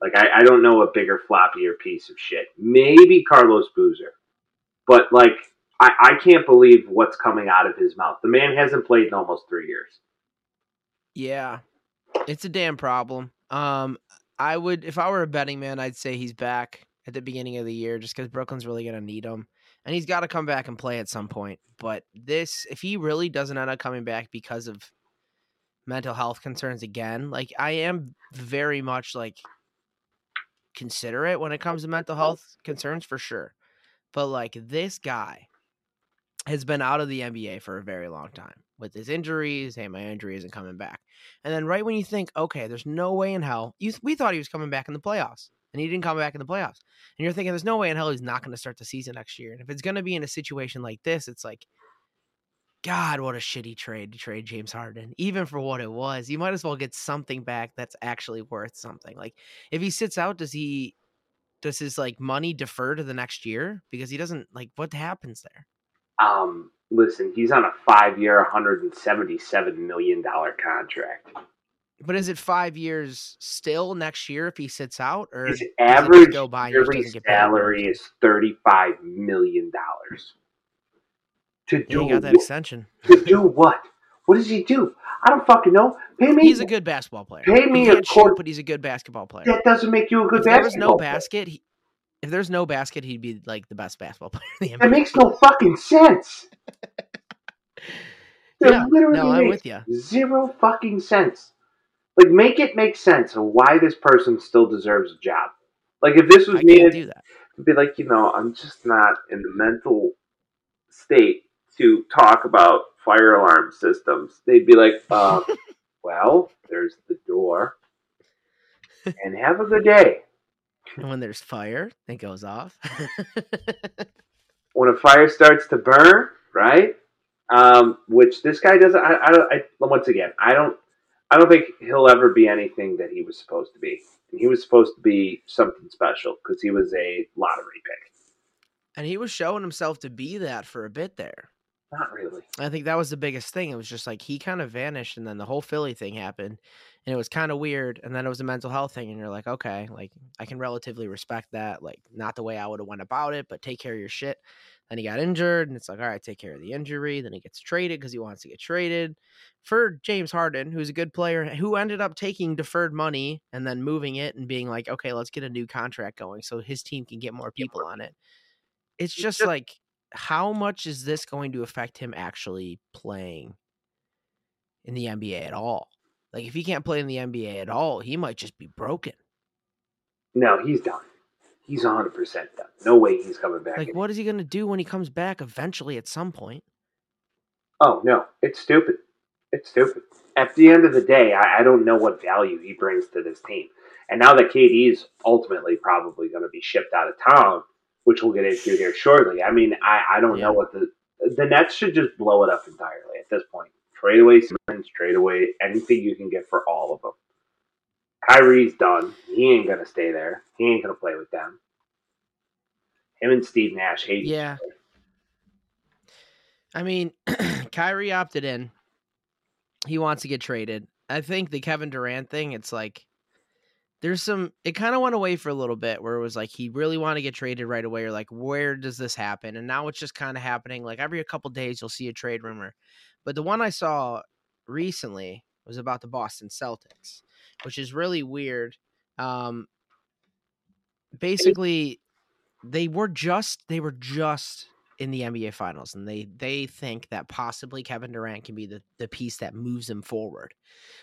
[SPEAKER 1] Like I, I don't know a bigger floppier piece of shit. Maybe Carlos Boozer, but like I, I can't believe what's coming out of his mouth. The man hasn't played in almost three years.
[SPEAKER 2] Yeah, it's a damn problem. Um, I would, if I were a betting man, I'd say he's back at the beginning of the year just because Brooklyn's really going to need him. And he's got to come back and play at some point. But this, if he really doesn't end up coming back because of mental health concerns again, like I am very much like considerate when it comes to mental health concerns for sure. But like this guy has been out of the NBA for a very long time with his injuries. Hey, my injury isn't coming back. And then right when you think, okay, there's no way in hell, you, we thought he was coming back in the playoffs, and he didn't come back in the playoffs. And you're thinking, there's no way in hell he's not going to start the season next year. And if it's going to be in a situation like this, it's like, God, what a shitty trade to trade James Harden, even for what it was. You might as well get something back that's actually worth something. Like if he sits out, does he does his like money defer to the next year? Because he doesn't like what happens there?
[SPEAKER 1] Um, listen, he's on a hundred and seventy-seven million dollar contract.
[SPEAKER 2] But is it five years still next year if he sits out, or
[SPEAKER 1] his average go by yearly salary is thirty-five million dollars?
[SPEAKER 2] To do got that extension.
[SPEAKER 1] to do what? What does he do? I don't fucking know. Pay me.
[SPEAKER 2] He's a good basketball player.
[SPEAKER 1] Pay me a court,
[SPEAKER 2] but he's a good basketball player.
[SPEAKER 1] That doesn't make you a good
[SPEAKER 2] if
[SPEAKER 1] basketball.
[SPEAKER 2] There was no basket. He, if there's no basket, he'd be like the best basketball player in the NBA.
[SPEAKER 1] That makes no fucking sense.
[SPEAKER 2] yeah, no, I'm with you.
[SPEAKER 1] Zero fucking sense. Like, make it make sense of why this person still deserves a job. Like, if this was
[SPEAKER 2] I
[SPEAKER 1] me,
[SPEAKER 2] do that.
[SPEAKER 1] it'd be like, you know, I'm just not in the mental state to talk about fire alarm systems. They'd be like, uh, well, there's the door, and have a good day.
[SPEAKER 2] And when there's fire, it goes off.
[SPEAKER 1] when a fire starts to burn, right? Um, which this guy doesn't. I, I, I, once again, I don't. I don't think he'll ever be anything that he was supposed to be. And he was supposed to be something special because he was a lottery pick.
[SPEAKER 2] And he was showing himself to be that for a bit there.
[SPEAKER 1] Not really.
[SPEAKER 2] I think that was the biggest thing. It was just like he kind of vanished, and then the whole Philly thing happened, and it was kind of weird. And then it was a mental health thing, and you're like, okay, like I can relatively respect that. Like not the way I would have went about it, but take care of your shit. Then he got injured, and it's like, all right, take care of the injury. Then he gets traded because he wants to get traded for James Harden, who's a good player, who ended up taking deferred money and then moving it and being like, okay, let's get a new contract going so his team can get more people on it. It's just like, how much is this going to affect him actually playing in the NBA at all? Like if he can't play in the NBA at all, he might just be broken.
[SPEAKER 1] No, he's done. He's 100% done. No way he's coming back.
[SPEAKER 2] Like, what is he going to do when he comes back eventually at some point?
[SPEAKER 1] Oh, no. It's stupid. It's stupid. At the end of the day, I, I don't know what value he brings to this team. And now that KD is ultimately probably going to be shipped out of town, which we'll get into here shortly, I mean, I, I don't yeah. know what the. The Nets should just blow it up entirely at this point. Trade away Simmons, trade away anything you can get for all of them. Kyrie's done. He ain't gonna stay there. He ain't gonna play with them. Him and Steve Nash hate.
[SPEAKER 2] Yeah. I mean, Kyrie opted in. He wants to get traded. I think the Kevin Durant thing. It's like there's some. It kind of went away for a little bit, where it was like he really wanted to get traded right away, or like where does this happen? And now it's just kind of happening. Like every couple days, you'll see a trade rumor. But the one I saw recently was about the Boston Celtics, which is really weird. Um, basically, they were just they were just in the NBA Finals, and they they think that possibly Kevin Durant can be the the piece that moves them forward.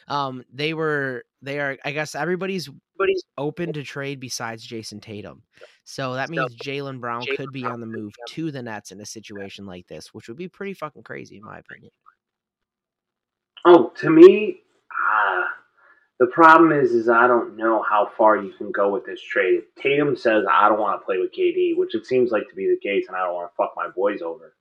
[SPEAKER 2] Um, they were they are I guess everybody's everybody's open to trade besides Jayson Tatum, so that means Jaylen Brown could be on the move to the Nets in a situation like this, which would be pretty fucking crazy in my opinion.
[SPEAKER 1] Oh, to me, uh, the problem is, is I don't know how far you can go with this trade. If Tatum says I don't want to play with KD, which it seems like to be the case, and I don't want to fuck my boys over.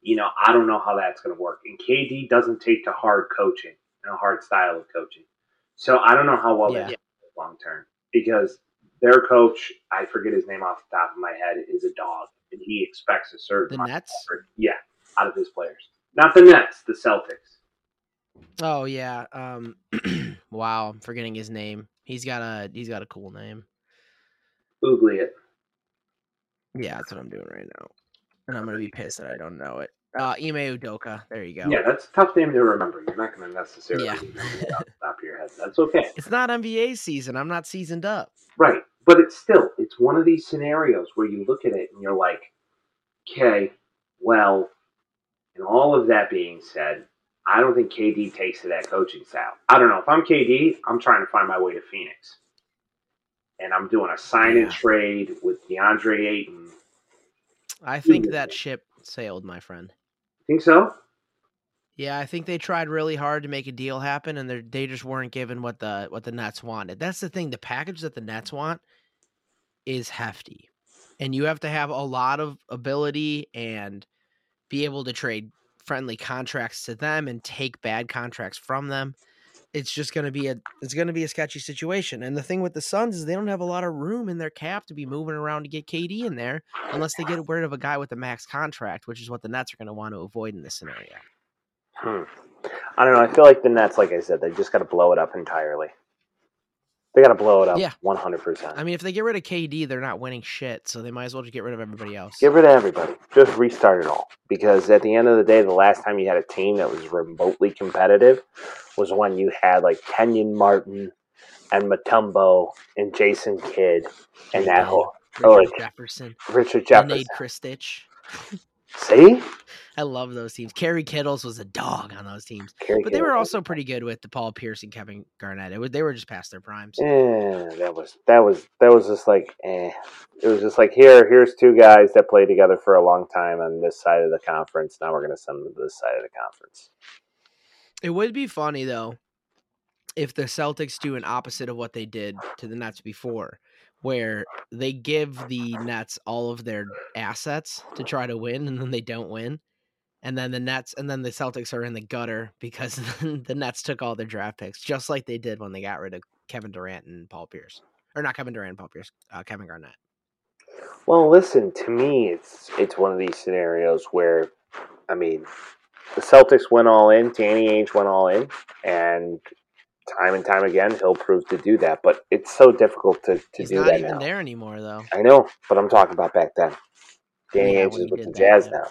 [SPEAKER 1] You know, I don't know how that's going to work. And KD doesn't take to hard coaching and a hard style of coaching, so I don't know how well yeah. that's long term because their coach, I forget his name off the top of my head, is a dog, and he expects a certain
[SPEAKER 2] The Nets.
[SPEAKER 1] yeah, out of his players. Not the Nets, the Celtics.
[SPEAKER 2] Oh yeah. Um. wow, I'm forgetting his name. He's got a he's got a cool name.
[SPEAKER 1] Oogly it.
[SPEAKER 2] Yeah, that's what I'm doing right now, and I'm gonna be pissed that I don't know it. Uh, Ime Udoka. There you go.
[SPEAKER 1] Yeah, that's a tough name to remember. You're not going to necessarily
[SPEAKER 2] Yeah.
[SPEAKER 1] remember it off the top of your head. That's okay.
[SPEAKER 2] It's not NBA season. I'm not seasoned up.
[SPEAKER 1] Right. But it's still, it's one of these scenarios where you look at it and you're like, okay, well, and all of that being said, I don't think KD takes to that coaching style. I don't know. If I'm KD, I'm trying to find my way to Phoenix. And I'm doing a sign and
[SPEAKER 2] Yeah.
[SPEAKER 1] trade with DeAndre Ayton.
[SPEAKER 2] I think
[SPEAKER 1] Yeah.
[SPEAKER 2] that ship sailed, my friend.
[SPEAKER 1] Think so?
[SPEAKER 2] Yeah, I think they tried really hard to make a deal happen, and they they just weren't given what the what the Nets wanted. That's the thing. The package that the Nets want is hefty, and you have to have a lot of ability and be able to trade friendly contracts to them and take bad contracts from them. It's just going to be a it's going to be a sketchy situation. And the thing with the Suns is they don't have a lot of room in their cap to be moving around to get KD in there unless they get rid of a guy with a max contract, which is what the Nets are going to want to avoid in this scenario.
[SPEAKER 1] Hmm. I don't know. I feel like the Nets, like I said, they just got to blow it up entirely. They got to blow it up
[SPEAKER 2] Yeah.
[SPEAKER 1] 100%.
[SPEAKER 2] I mean, if they get rid of KD, they're not winning shit, so they might as well just get rid of everybody else.
[SPEAKER 1] Get rid of everybody. Just restart it all. Because at the end of the day, the last time you had a team that was remotely competitive was when you had like Kenyon Martin and Mutombo and Jason Kidd and that whole
[SPEAKER 2] Richard
[SPEAKER 1] oh, like
[SPEAKER 2] Jefferson,
[SPEAKER 1] Richard
[SPEAKER 2] Jefferson. Chris Stitch.
[SPEAKER 1] See?
[SPEAKER 2] I love those teams. Kerry Kittles was a dog on those teams,
[SPEAKER 1] Kerry
[SPEAKER 2] but they were also pretty good with the Paul Pierce and Kevin Garnett. It was, they were just past their primes.
[SPEAKER 1] Eh, that was that was that was just like eh. It was just like here, here's two guys that played together for a long time on this side of the conference. Now we're gonna send them to this side of the conference.
[SPEAKER 2] It would be funny though if the Celtics do an opposite of what they did to the Nets before, where they give the Nets all of their assets to try to win, and then they don't win. And then the Nets, and then the Celtics are in the gutter because the Nets took all their draft picks, just like they did when they got rid of Kevin Durant and Paul Pierce, or not Kevin Durant and Paul Pierce, uh, Kevin Garnett.
[SPEAKER 1] Well, listen, to me, it's it's one of these scenarios where, I mean, the Celtics went all in, Danny Ainge went all in, and time and time again he'll prove to do that. But it's so difficult to, to
[SPEAKER 2] He's
[SPEAKER 1] do
[SPEAKER 2] not
[SPEAKER 1] that
[SPEAKER 2] even
[SPEAKER 1] now.
[SPEAKER 2] there anymore, though.
[SPEAKER 1] I know, but I'm talking about back then. Danny
[SPEAKER 2] Yeah,
[SPEAKER 1] Ainge is with the
[SPEAKER 2] did that,
[SPEAKER 1] Jazz
[SPEAKER 2] yeah.
[SPEAKER 1] now.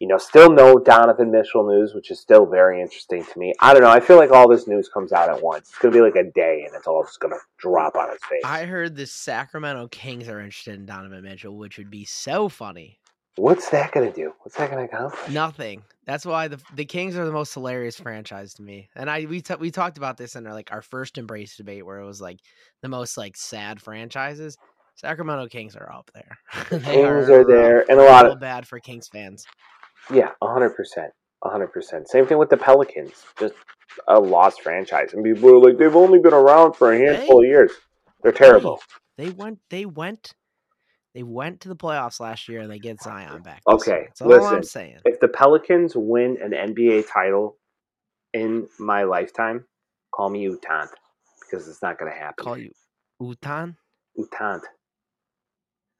[SPEAKER 1] You know, still no Donovan Mitchell news, which is still very interesting to me. I don't know. I feel like all this news comes out at once. It's gonna be like a day, and it's all just gonna drop on its face.
[SPEAKER 2] I heard the Sacramento Kings are interested in Donovan Mitchell, which would be so funny.
[SPEAKER 1] What's that gonna do? What's that gonna accomplish?
[SPEAKER 2] Nothing. That's why the the Kings are the most hilarious franchise to me. And I we t- we talked about this in our like our first embrace debate where it was like the most like sad franchises. Sacramento Kings are up there. they
[SPEAKER 1] Kings are
[SPEAKER 2] rough.
[SPEAKER 1] there, and a lot of
[SPEAKER 2] bad for Kings fans.
[SPEAKER 1] Yeah, hundred percent, hundred percent. Same thing with the Pelicans, just a lost franchise, and people are like, they've only been around for a handful of years. They're terrible.
[SPEAKER 2] They went. They went. They went to the playoffs last year and they get Zion back.
[SPEAKER 1] Okay.
[SPEAKER 2] That's all I'm
[SPEAKER 1] listen.
[SPEAKER 2] saying.
[SPEAKER 1] If the Pelicans win an NBA title in my lifetime, call me Utant because it's not going to happen.
[SPEAKER 2] Call you Utan.
[SPEAKER 1] Utant.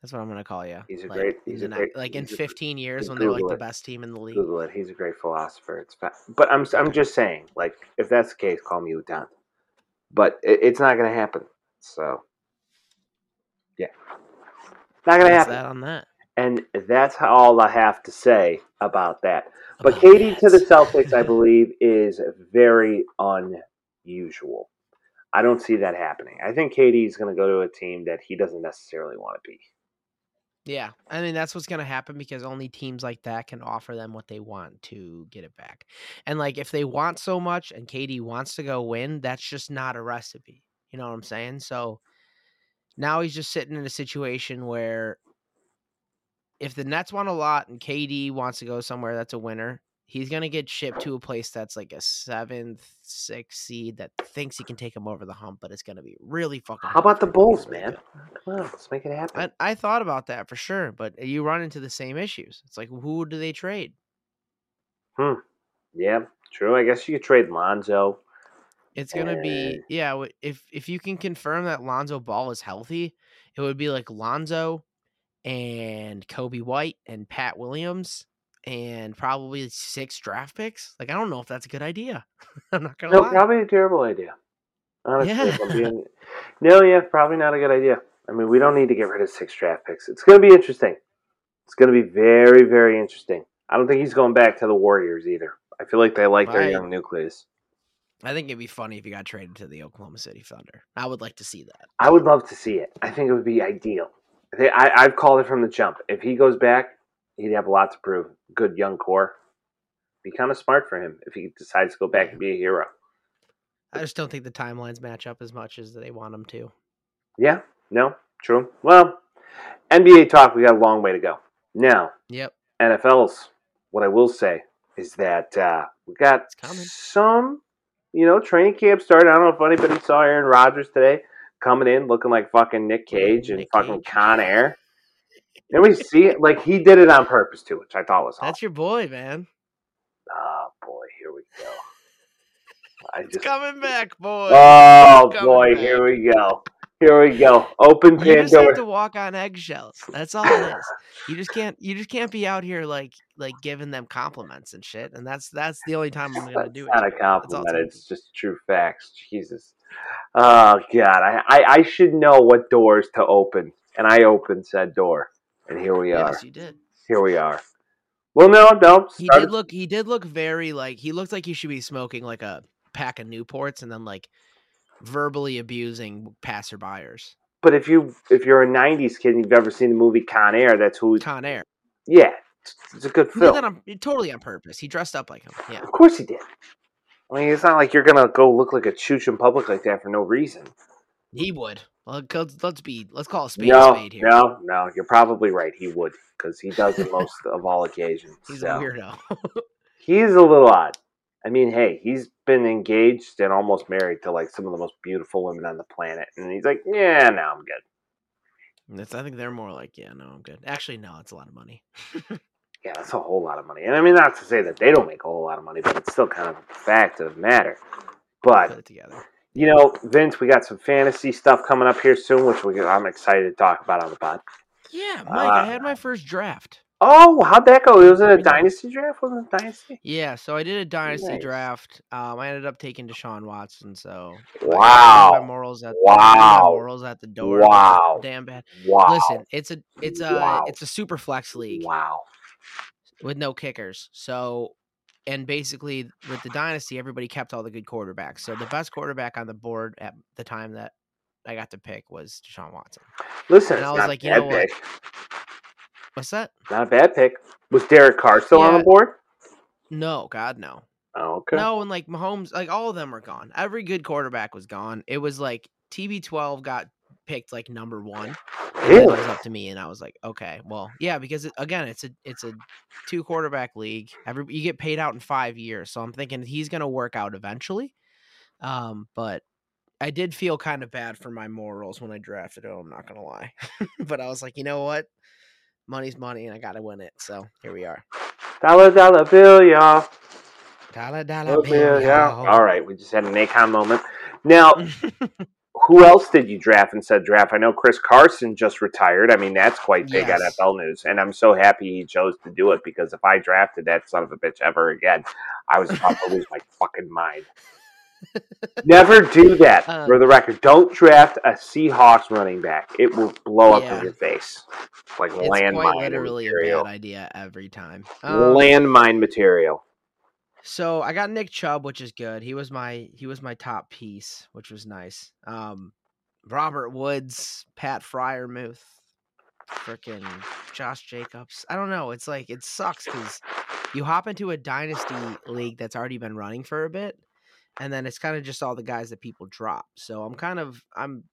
[SPEAKER 2] That's what I'm gonna call you.
[SPEAKER 1] He's a
[SPEAKER 2] Like,
[SPEAKER 1] great- he's a
[SPEAKER 2] in,
[SPEAKER 1] great-
[SPEAKER 2] like in
[SPEAKER 1] he's a-
[SPEAKER 2] 15 years
[SPEAKER 1] he's
[SPEAKER 2] when they're like
[SPEAKER 1] Google
[SPEAKER 2] the best team in the league.
[SPEAKER 1] Google it. He's a great philosopher. It's fa- but I'm I'm just saying, like, if that's the case, call me Utant. But it, it's not going to happen. So, yeah, not going to
[SPEAKER 2] That's
[SPEAKER 1] happen.
[SPEAKER 2] that on that.
[SPEAKER 1] And that's all I have to say about that. Oh, but
[SPEAKER 2] About
[SPEAKER 1] KD to the. Celtics, I believe, is very unusual. I don't see that happening. I think KD's going to go to a team that he doesn't necessarily want to be.
[SPEAKER 2] Yeah, I mean that's what's gonna happen because only teams like that can offer them what they want to get it back. And like if they want so much and KD wants to go win, that's just not a recipe. You know what I'm saying? So now he's just sitting in a situation where if the Nets want a lot and KD wants to go somewhere that's a winner, he's gonna get shipped to a place that's like a seventh, sixth seed that thinks he can take him over the hump, but it's gonna be really fucking.
[SPEAKER 1] How about the
[SPEAKER 2] him to get
[SPEAKER 1] Bulls, man? Come on, let's make it happen.
[SPEAKER 2] I, I thought about that for sure, but you run into the same issues. It's like who do they trade? Hmm.
[SPEAKER 1] Yeah, true. I guess you could trade Lonzo.
[SPEAKER 2] It's gonna be yeah. If if you can confirm that Lonzo Ball is healthy, it would be like Lonzo and Coby White and Pat Williams and probably six draft picks. Like I don't know if that's a good idea. I'm not gonna
[SPEAKER 1] No,
[SPEAKER 2] lie.
[SPEAKER 1] probably a terrible idea. Honestly,
[SPEAKER 2] Yeah.
[SPEAKER 1] being- no, yeah, probably not a good idea. I mean, we don't need to get rid of six draft picks. It's going to be interesting. It's going to be very, very interesting. I don't think he's going back to the Warriors either. I feel like they like their young nucleus.
[SPEAKER 2] I think it'd be funny if he got traded to the Oklahoma City Thunder. I would like to see that.
[SPEAKER 1] I would love to see it. I think it would be ideal. I I've called it from the jump. If he goes back, he'd have a lot to prove. Good young core. Be kind of smart for him if he decides to go back and be a hero.
[SPEAKER 2] I just don't think the timelines match up as much as they want them to.
[SPEAKER 1] Yeah, no, true. Well, NBA talk, we got a long way to go. Now,
[SPEAKER 2] Yep.
[SPEAKER 1] NFL's, what I will say is that uh, we got some, you know, training camp started. I don't know if anybody saw Aaron Rodgers today coming in looking like fucking Nic Cage and
[SPEAKER 2] Nic
[SPEAKER 1] fucking
[SPEAKER 2] Cage.
[SPEAKER 1] Con Air. And we see it, like he did it on purpose too, which I thought was awesome.
[SPEAKER 2] That's your boy, man.
[SPEAKER 1] Oh boy, here we go. I
[SPEAKER 2] It's
[SPEAKER 1] just,
[SPEAKER 2] coming back, boy.
[SPEAKER 1] oh boy,
[SPEAKER 2] back.
[SPEAKER 1] here we go. Here we go. Open
[SPEAKER 2] you just have to walk on eggshells. That's all it is. You just can't. You just can't be out here like like giving them compliments and shit. And that's that's the only time I'm gonna
[SPEAKER 1] That's
[SPEAKER 2] do it.
[SPEAKER 1] not a
[SPEAKER 2] you. That's all it's
[SPEAKER 1] compliment.
[SPEAKER 2] gonna
[SPEAKER 1] It's just true facts. Jesus. Oh God, I, I, I should know what doors to open, and I opened said door, and here we are.
[SPEAKER 2] Yes, you did.
[SPEAKER 1] Here we are. Well, no, no.
[SPEAKER 2] He did look. He did look very like. He looked like he should be smoking like a pack of Newports and then like verbally abusing passerbyers.
[SPEAKER 1] But if you if you're a '90s kid and you've ever seen the movie Con Air, that's who.
[SPEAKER 2] Con Air.
[SPEAKER 1] Yeah, it's, it's a good film.
[SPEAKER 2] on, totally on purpose. He dressed up like him. Yeah.
[SPEAKER 1] Of course he did. I mean, it's not like you're gonna go look like a chooch in public like that for no reason.
[SPEAKER 2] He would. Well, let's, let's be. Let's call a spade
[SPEAKER 1] no,
[SPEAKER 2] a spade here.
[SPEAKER 1] no, no. You're probably right. He would because he does it most of all occasions.
[SPEAKER 2] He's
[SPEAKER 1] so.
[SPEAKER 2] a weirdo.
[SPEAKER 1] He's a little odd. I mean, hey, he's been engaged and almost married to like some of the most beautiful women on the planet, and he's like, yeah, no, I'm good.
[SPEAKER 2] That's, I think they're more like, yeah, no, I'm good. Actually, no, it's a lot of money.
[SPEAKER 1] Yeah, that's a whole lot of money. And I mean, not to say that they don't make a whole lot of money, but it's still kind of a fact of the matter. But
[SPEAKER 2] Put it together.
[SPEAKER 1] you know, Vince, we got some fantasy stuff coming up here soon, which we, I'm excited to talk about on the pod.
[SPEAKER 2] Yeah, Mike, I
[SPEAKER 1] Uh,
[SPEAKER 2] had my first draft.
[SPEAKER 1] Oh, how'd that go? It
[SPEAKER 2] Was a
[SPEAKER 1] dynasty draft? Wasn't it dynasty?
[SPEAKER 2] Yeah, so I did a dynasty
[SPEAKER 1] Nice.
[SPEAKER 2] draft. Um, I ended up taking Deshaun Watson. So
[SPEAKER 1] Wow.
[SPEAKER 2] my morals at I leave my
[SPEAKER 1] Wow.
[SPEAKER 2] morals at the door.
[SPEAKER 1] Wow.
[SPEAKER 2] damn bad.
[SPEAKER 1] Wow.
[SPEAKER 2] Listen, it's a it's a
[SPEAKER 1] Wow.
[SPEAKER 2] it's a super flex league
[SPEAKER 1] Wow.
[SPEAKER 2] with no kickers. So, and basically with the dynasty, everybody kept all the good quarterbacks. So the best quarterback on the board at the time that I got to pick was Deshaun Watson.
[SPEAKER 1] Listen,
[SPEAKER 2] And I was like, you know what? What's that?
[SPEAKER 1] Not a bad pick. Was Derek Carr still on the board?
[SPEAKER 2] No, God, no.
[SPEAKER 1] Oh, okay.
[SPEAKER 2] No, and like Mahomes, like all of them are gone. Every good quarterback was gone. It was like TB12 got picked like number one. Then it was up to me, and I was like, okay, well, yeah, because it, again, it's a it's a two quarterback league. Every you get paid out in five years, so I'm thinking he's gonna work out eventually. Um, but I did feel kind of bad for my morals when I drafted him. I'm not gonna lie, but I was like, you know what, money's money, and I gotta win it. So here we are.
[SPEAKER 1] Dollar dollar bill, y'all.
[SPEAKER 2] Dollar dollar bill,
[SPEAKER 1] bill, yeah.
[SPEAKER 2] y'all.
[SPEAKER 1] All right, we just had an Akon moment. Now, who else did you draft in said draft? I know Chris Carson just retired. I mean, that's quite big
[SPEAKER 2] Yes.
[SPEAKER 1] NFL news, and I'm so happy he chose to do it because if I drafted that son of a bitch ever again, I was about to lose my fucking mind. Never do that.
[SPEAKER 2] Uh,
[SPEAKER 1] for the record, don't draft a Seahawks running back. It will blow up
[SPEAKER 2] Yeah.
[SPEAKER 1] in your face like
[SPEAKER 2] it's
[SPEAKER 1] landmine
[SPEAKER 2] literally a bad idea every time. Um,
[SPEAKER 1] landmine material.
[SPEAKER 2] So I got Nick Chubb, which is good. He was my he was my top piece, which was nice. Um, Robert Woods, Pat Freiermuth, freaking Josh Jacobs. I don't know. It's like it sucks because you hop into a dynasty league that's already been running for a bit, and then it's kind of just all the guys that people drop. So I'm kind of I'm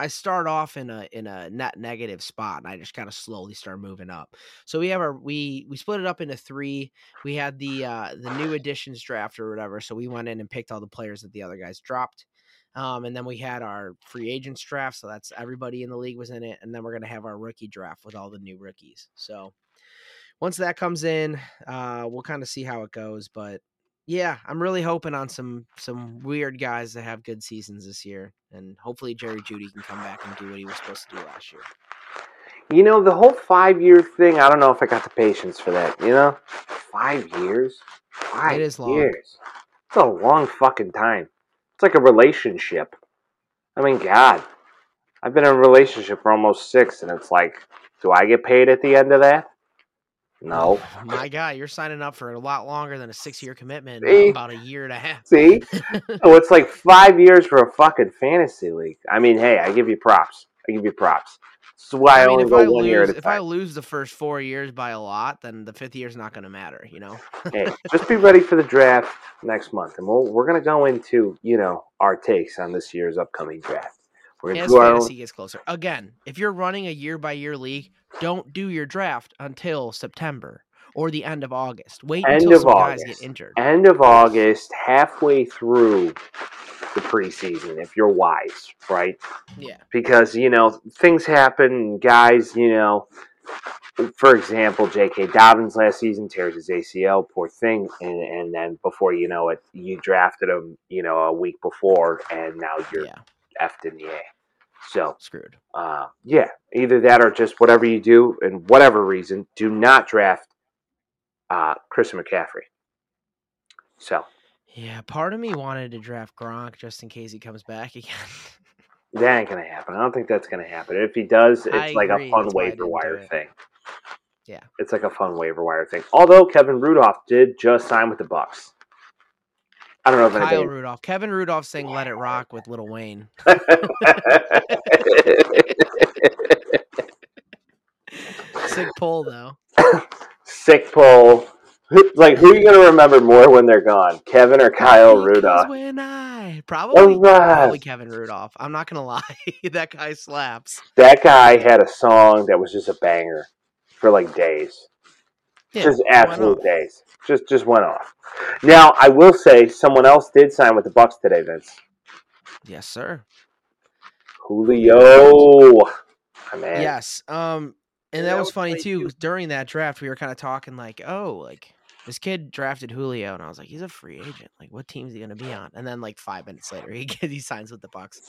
[SPEAKER 2] I start off in a in a net negative spot, and I just kind of slowly start moving up. So we have our we we split it up into three we had the uh the new additions draft or whatever so we went in and picked all the players that the other guys dropped um and then we had our free agents draft so that's everybody in the league was in it and then we're to have our rookie draft with all the new rookies so once that comes in uh we'll kind of see how it goes but Yeah, I'm really hoping on some some weird guys that have good seasons this year, and hopefully Jerry Jeudy can come back and do what he was supposed to do last year.
[SPEAKER 1] You know, the whole five year thing, I don't know if I got the patience for that. You know? Five years? Five
[SPEAKER 2] is long.
[SPEAKER 1] years. It's a long fucking time. It's like a relationship. I mean, God. I've been in a relationship for almost six, and it's like, do I get paid at the end of that? No.
[SPEAKER 2] My God, you're signing up for a lot longer than a six year commitment.
[SPEAKER 1] See?
[SPEAKER 2] About a year and a half.
[SPEAKER 1] See? oh, it's like five years for a fucking fantasy league. I mean, hey, I give you props. I give you props. That's why I,
[SPEAKER 2] I mean,
[SPEAKER 1] only
[SPEAKER 2] if
[SPEAKER 1] go
[SPEAKER 2] I
[SPEAKER 1] one
[SPEAKER 2] lose,
[SPEAKER 1] year at a
[SPEAKER 2] if I lose the first four years by a lot, then the fifth year's not going to matter. You know.
[SPEAKER 1] hey, just be ready for the draft next month, and we'll, we're going to go into you know our takes on this year's upcoming draft.
[SPEAKER 2] As fantasy gets closer, again, if you're running a year by year league, don't do your draft until September or the end of August. Wait
[SPEAKER 1] End
[SPEAKER 2] until
[SPEAKER 1] of
[SPEAKER 2] some guys
[SPEAKER 1] August.
[SPEAKER 2] get injured.
[SPEAKER 1] End of August, halfway through the preseason, if you're wise, right?
[SPEAKER 2] Yeah.
[SPEAKER 1] because you know things happen guys you know for example j.k dobbins last season tears his acl poor thing and, and then before you know it you drafted him you know a week before and now you're
[SPEAKER 2] Yeah.
[SPEAKER 1] Effed in the a so
[SPEAKER 2] Screwed.
[SPEAKER 1] uh, yeah either that or just whatever you do and whatever reason do not draft uh, christian mccaffrey so
[SPEAKER 2] Yeah. Part of me wanted to draft Gronk just in case he comes back again.
[SPEAKER 1] that ain't gonna happen i don't think that's gonna happen if he does it's
[SPEAKER 2] I
[SPEAKER 1] like
[SPEAKER 2] agree,
[SPEAKER 1] a fun
[SPEAKER 2] that's
[SPEAKER 1] waiver wire thing
[SPEAKER 2] Yeah.
[SPEAKER 1] it's like a fun waiver wire thing. Although Kevin Rudolph did just sign with the Bucks. I don't know if
[SPEAKER 2] Kyle. Rudolph. Kevin Rudolph sang "Let It Rock" with Lil Wayne. Sick poll though.
[SPEAKER 1] Sick poll. Who- Like who are you gonna remember more when they're gone, Kevin or Kyle
[SPEAKER 2] Because
[SPEAKER 1] Rudolph?
[SPEAKER 2] When I probably oh,
[SPEAKER 1] probably.
[SPEAKER 2] Kevin Rudolph. I'm not gonna lie, that guy slaps.
[SPEAKER 1] That guy had a song that was just a banger for like days.
[SPEAKER 2] Yeah,
[SPEAKER 1] just absolute days. Just just went off. Now I will say someone else did sign with the Bucks today, Vince.
[SPEAKER 2] Yes, sir.
[SPEAKER 1] Julio. My man.
[SPEAKER 2] Yes. Um, and that was funny too. During that draft, we were kind of talking like, oh, like this kid drafted Julio, and I was like, he's a free agent. Like, what team's he gonna be on? And then like five minutes later, he gets, he signs with the Bucks.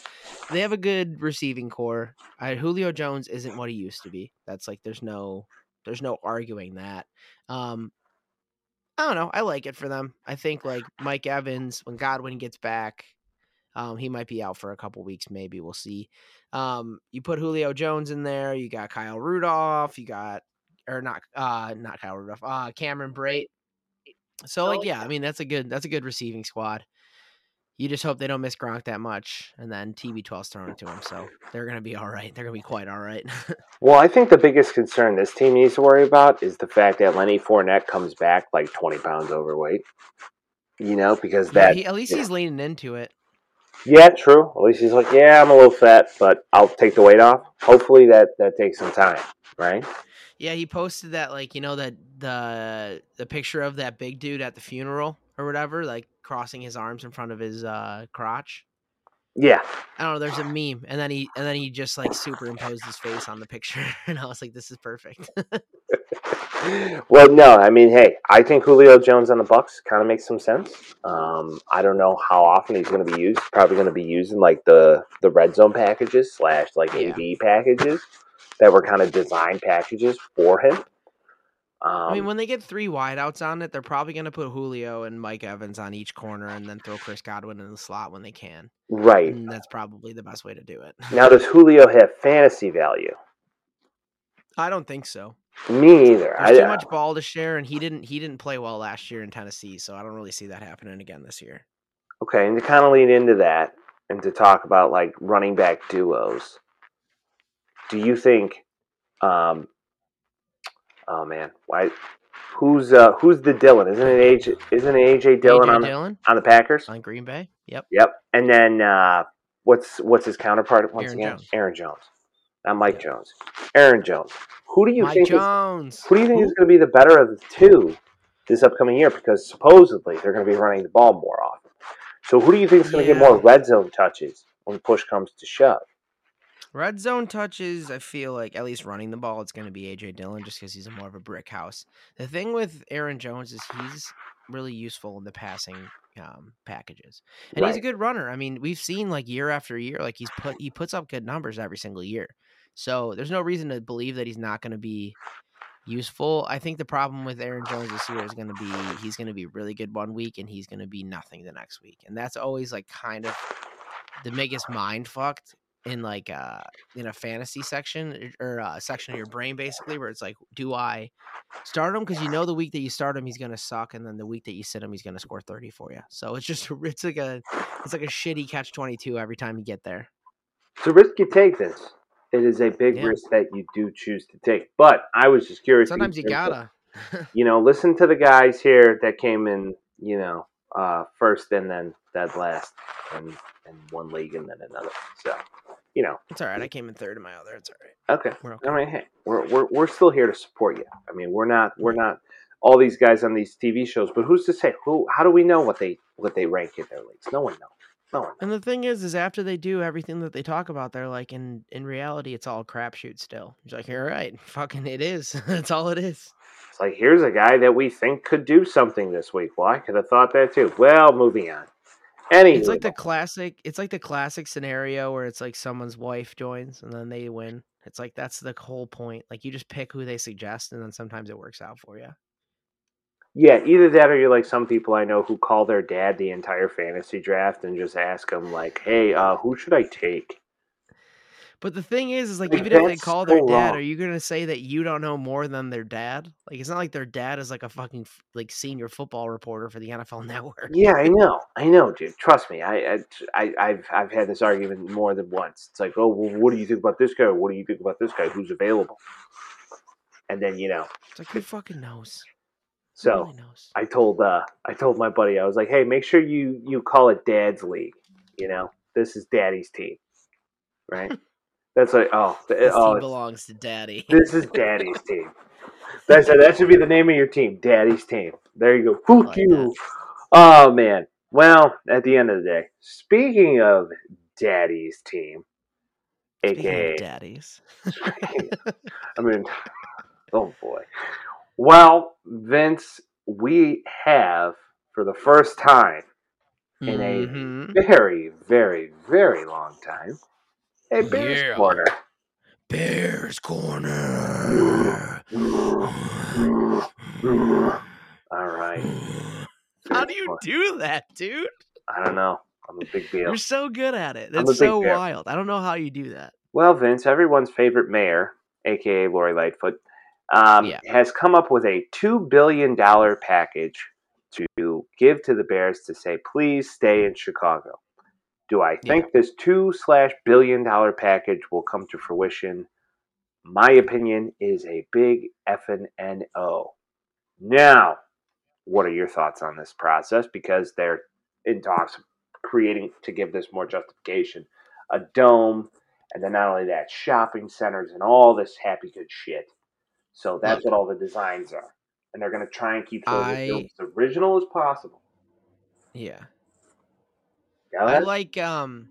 [SPEAKER 2] They have a good receiving core. I, Julio Jones isn't what he used to be. That's like there's no there's no arguing that. Um, I don't know. I like it for them. I think like Mike Evans when Godwin gets back, um, he might be out for a couple weeks. Maybe we'll see. Um, you put Julio Jones in there. You got Kyle Rudolph. You got or not uh not Kyle Rudolph. Uh, Cameron Brate. So like yeah, I mean that's a good that's a good receiving squad. You just hope they don't miss Gronk that much, and then TB12's thrown it to him, so they're gonna be all right. They're gonna be quite all right.
[SPEAKER 1] Well, I think the biggest concern this team needs to worry about is the fact that Lenny Fournette comes back like 20 pounds overweight. You know, because
[SPEAKER 2] Yeah,
[SPEAKER 1] that.
[SPEAKER 2] he, at least
[SPEAKER 1] yeah.
[SPEAKER 2] he's leaning into it.
[SPEAKER 1] Yeah, true. At least he's like, yeah, I'm a little fat, but I'll take the weight off. Hopefully that that takes some time, right?
[SPEAKER 2] Yeah, he posted that like you know that the the picture of that big dude at the funeral or whatever, like crossing his arms in front of his uh crotch.
[SPEAKER 1] Yeah.
[SPEAKER 2] I don't know. There's a meme, and then he and then he just like superimposed his face on the picture, and I was like, "This is perfect."
[SPEAKER 1] well, no, I mean, hey, I think Julio Jones on the Bucks kind of makes some sense. Um, I don't know how often he's going to be used. Probably going to be using like the the red zone packages slash like
[SPEAKER 2] Yeah.
[SPEAKER 1] AV packages that were kind of designed packages for him. Um,
[SPEAKER 2] I mean, when they get three wideouts on it, they're probably going to put Julio and Mike Evans on each corner, and then throw Chris Godwin in the slot when they can.
[SPEAKER 1] right
[SPEAKER 2] And that's probably the best way to do it.
[SPEAKER 1] now, does Julio have fantasy value?
[SPEAKER 2] I don't think so.
[SPEAKER 1] Me either.
[SPEAKER 2] There's
[SPEAKER 1] I,
[SPEAKER 2] too much ball to share, and he didn't he didn't play well last year in Tennessee, so I don't really see that happening again this year.
[SPEAKER 1] Okay, and to kind of lean into that and to talk about like running back duos, do you think? Um, oh man, why? Who's uh who's the Dillon? Isn't it AJ? Isn't it AJ Dillon
[SPEAKER 2] AJ
[SPEAKER 1] on the,
[SPEAKER 2] Dillon
[SPEAKER 1] on the Packers?
[SPEAKER 2] on Green Bay. Yep.
[SPEAKER 1] Yep. And then uh, what's what's his counterpart once
[SPEAKER 2] Aaron
[SPEAKER 1] again?
[SPEAKER 2] Jones.
[SPEAKER 1] Aaron Jones, not Mike Jones. Aaron Jones. Who do you
[SPEAKER 2] Mike
[SPEAKER 1] think? Is,
[SPEAKER 2] Jones.
[SPEAKER 1] who do you think
[SPEAKER 2] Who?
[SPEAKER 1] is going to be the better of the two this upcoming year? Because supposedly they're going to be running the ball more often. So who do you think is going to get more red zone touches when push comes to shove?
[SPEAKER 2] Red zone touches, I feel like at least running the ball, it's going to be AJ Dillon just because he's more of a brick house. The thing with Aaron Jones is he's really useful in the passing um, packages, and right. he's a good runner. I mean, we've seen like year after year, like he's put he puts up good numbers every single year. So there's no reason to believe that he's not going to be useful. I think the problem with Aaron Jones this year is going to be he's going to be really good one week and he's going to be nothing the next week, and that's always like kind of the biggest mind fucked in like uh in a fantasy section or a section of your brain basically where it's like do i start him? Because you know the week that you start him he's gonna suck and then the week that you sit him he's gonna score 30 for you. So it's just it's like a it's like a shitty catch 22 every time you get there.
[SPEAKER 1] It's a risk you take this. It is a big yeah. risk that you do choose to take but i was just curious
[SPEAKER 2] sometimes you gotta.
[SPEAKER 1] You know listen to the guys here that came in you know uh first and then that last and and one league and then another so you know,
[SPEAKER 2] it's all right. I came in third in my other. It's all right.
[SPEAKER 1] Okay. We're okay. I mean, hey, we're, we're we're still here to support you. I mean, we're not we're not all these guys on these TV shows, but who's to say who? How do we know what they what they rank in their leagues? No one knows. No one. Knows.
[SPEAKER 2] And the thing is, is after they do everything that they talk about, they're like, in in reality, it's all crapshoot. Still, it's like, you're right. Fucking, it is. That's all it is.
[SPEAKER 1] It's like here's a guy that we think could do something this week. Well, I could have thought that too. Well, moving on. Anyway.
[SPEAKER 2] It's like the classic. It's like the classic scenario where it's like someone's wife joins and then they win. It's like that's the whole point. Like you just pick who they suggest, and then sometimes it works out for you.
[SPEAKER 1] Yeah, either that or you're like some people I know who call their dad the entire fantasy draft and just ask him like, "Hey, uh, who should I take?"
[SPEAKER 2] But the thing is, is like, like even if they call their dad, wrong. are you gonna say that you don't know more than their dad? Like it's not like their dad is like a fucking like senior football reporter for the NFL Network.
[SPEAKER 1] Yeah, I know, I know, dude. Trust me, I, I, I have I've had this argument more than once. It's like, oh, well, what do you think about this guy? What do you think about this guy? Who's available? And then you know,
[SPEAKER 2] it's like who fucking knows.
[SPEAKER 1] So really knows? I told uh I told my buddy I was like, hey, make sure you you call it Dad's league. You know, this is Daddy's team, right? That's like oh,
[SPEAKER 2] this
[SPEAKER 1] oh,
[SPEAKER 2] team belongs to Daddy.
[SPEAKER 1] This is Daddy's team. That's that should be the name of your team, Daddy's team. There you go. Fuck like you. That. Oh man. Well, at the end of the day, speaking of Daddy's team,
[SPEAKER 2] speaking aka Daddies.
[SPEAKER 1] I mean, oh boy. Well, Vince, we have for the first time in mm-hmm. a very, very, very long time Hey, Bears yeah. Corner.
[SPEAKER 2] Bears Corner.
[SPEAKER 1] All right.
[SPEAKER 2] How do you do that, dude?
[SPEAKER 1] I don't know. I'm a big deal.
[SPEAKER 2] You're so good at it. That's so wild. I don't know how you do that.
[SPEAKER 1] Well, Vince, everyone's favorite mayor, aka Lori Lightfoot, um, yeah. has come up with a two billion dollar package to give to the Bears to say, please stay in Chicago. Do I think yeah. this two slash billion dollar package will come to fruition? My opinion is a big effing no. Now, what are your thoughts on this process? Because they're in talks creating to give this more justification a dome, and then not only that, shopping centers and all this happy good shit. So that's what all the designs are, and they're going to try and keep those I... as original as possible.
[SPEAKER 2] Yeah, I like um,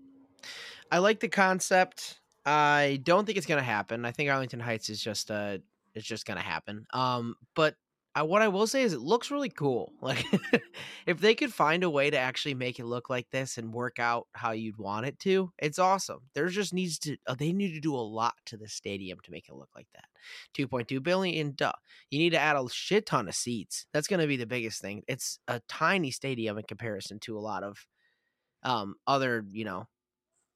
[SPEAKER 2] I like the concept. I don't think it's gonna happen. I think Arlington Heights is just uh, it's just gonna happen. Um, but I, what I will say is it looks really cool. Like if they could find a way to actually make it look like this and work out how you'd want it to, it's awesome. There just needs to uh, they need to do a lot to the stadium to make it look like that. 2.2 billion duh. You need to add a shit ton of seats. That's going to be the biggest thing. It's a tiny stadium in comparison to a lot of um, other, you know,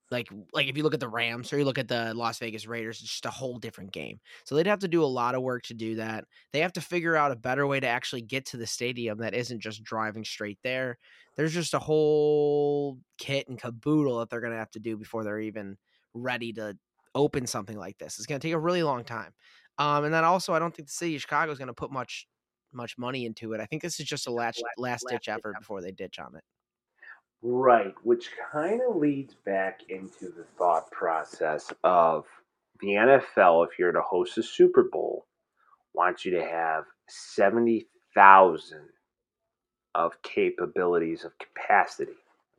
[SPEAKER 2] like like if you look at the Rams or you look at the Las Vegas Raiders, it's just a whole different game. So they'd have to do a lot of work to do that. They have to figure out a better way to actually get to the stadium that isn't just driving straight there. There's just a whole kit and caboodle that they're going to have to do before they're even ready to open something like this. It's going to take a really long time. Um, and then also, I don't think the city of Chicago is going to put much much money into it. I think this is just a last last ditch effort before they ditch on it.
[SPEAKER 1] Right, which kind of leads back into the thought process of the NFL, if you're to host a Super Bowl, wants you to have 70,000 of capabilities of capacity.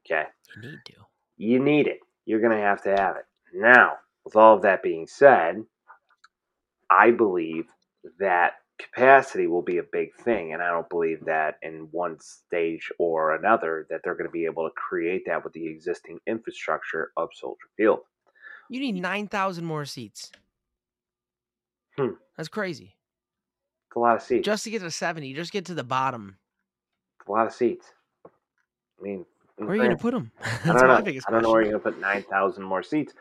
[SPEAKER 1] Okay.
[SPEAKER 2] You need to.
[SPEAKER 1] You need it. You're going to have to have it. Now, with all of that being said, I believe that capacity will be a big thing, and I don't believe that in one stage or another that they're going to be able to create that with the existing infrastructure of Soldier Field.
[SPEAKER 2] You need nine thousand more seats.
[SPEAKER 1] Hmm.
[SPEAKER 2] That's crazy.
[SPEAKER 1] It's a lot of seats.
[SPEAKER 2] Just to get to seventy, just get to the bottom.
[SPEAKER 1] It's a lot of seats. I mean,
[SPEAKER 2] Where are you going to put them?
[SPEAKER 1] I don't
[SPEAKER 2] my
[SPEAKER 1] know.
[SPEAKER 2] biggest
[SPEAKER 1] I don't know where you're gonna put nine thousand more seats,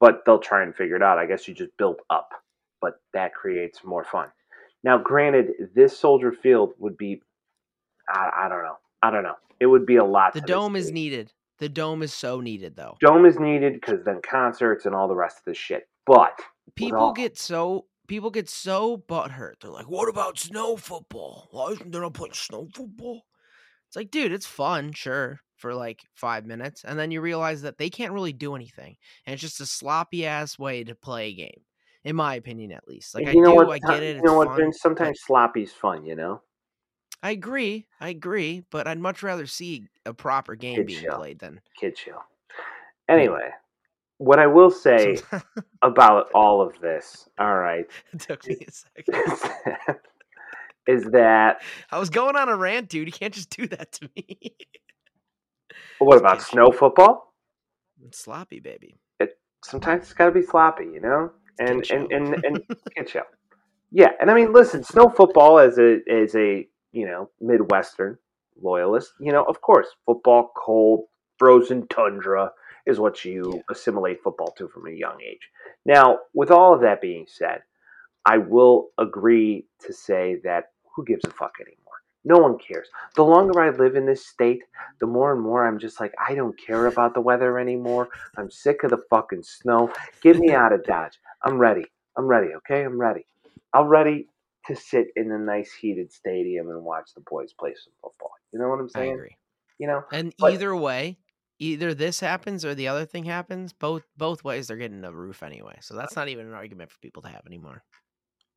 [SPEAKER 1] but they'll try and figure it out. I guess you just build up, but that creates more fun. Now, granted, this Soldier Field would be, I, I don't know, I don't know. It would be a lot.
[SPEAKER 2] The dome is needed. The dome is so needed, though.
[SPEAKER 1] Dome is needed because then concerts and all the rest of this shit. But
[SPEAKER 2] People
[SPEAKER 1] all-
[SPEAKER 2] get so people get so butthurt. They're like, "What about snow football? Why isn't there not playing snow football?" It's like, dude, it's fun, sure, for like five minutes, and then you realize that they can't really do anything, and it's just a sloppy ass way to play a game, in my opinion, at least. Like, I
[SPEAKER 1] you know
[SPEAKER 2] do,
[SPEAKER 1] what?
[SPEAKER 2] I get it.
[SPEAKER 1] You know what? Vince? Sometimes sloppy's fun. You know.
[SPEAKER 2] I agree, I agree, but I'd much rather see a proper game
[SPEAKER 1] Kid
[SPEAKER 2] being
[SPEAKER 1] show.
[SPEAKER 2] played than.
[SPEAKER 1] Kid show. Anyway, what I will say about all of this, all right,
[SPEAKER 2] it took me a second.
[SPEAKER 1] is that
[SPEAKER 2] I was going on a rant, dude. You can't just do that to me.
[SPEAKER 1] what about snow football?
[SPEAKER 2] it's sloppy, baby.
[SPEAKER 1] It Sometimes it's got to be sloppy, you know, and and and and kid show. Yeah, and I mean, listen, snow football as a as a you know midwestern loyalist, you know, of course, football, cold, frozen tundra is what you
[SPEAKER 2] Yeah.
[SPEAKER 1] assimilate football to from a young age. Now, with all of that being said, I will agree to say that who gives a fuck anymore? No one cares. The longer I live in this state, the more and more I'm just like, I don't care about the weather anymore. I'm sick of the fucking snow. Get me out of Dodge. I'm ready. I'm ready, okay? I'm ready. I'm ready to sit in a nice heated stadium and watch the boys play some football. You know what I'm saying?
[SPEAKER 2] I agree.
[SPEAKER 1] You know?
[SPEAKER 2] And
[SPEAKER 1] But-
[SPEAKER 2] either way, either this happens or the other thing happens. Both both ways, they're getting a roof anyway. So that's not even an argument for people to have anymore.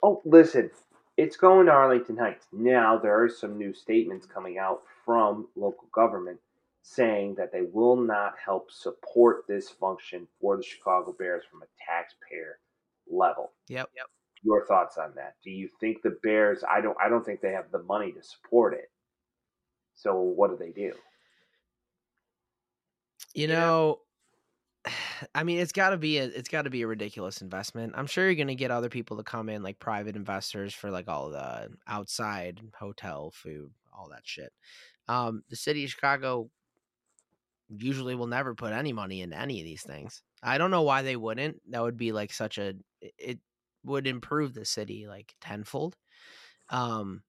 [SPEAKER 1] Oh, listen, it's going to Arlington Heights. Now, there are some new statements coming out from local government saying that they will not help support this function for the Chicago Bears from a taxpayer level.
[SPEAKER 2] Yep. Yep.
[SPEAKER 1] Your thoughts on that? Do you think the Bears? I don't. I don't think they have the money to support it. So what do they do?
[SPEAKER 2] You know, I mean, it's got to be a it's got to be a ridiculous investment. I'm sure you're going to get other people to come in, like private investors, for like all the outside hotel food, all that shit. Um, the city of Chicago usually will never put any money into any of these things. I don't know why they wouldn't. That would be like such a it- would improve the city like tenfold. Um,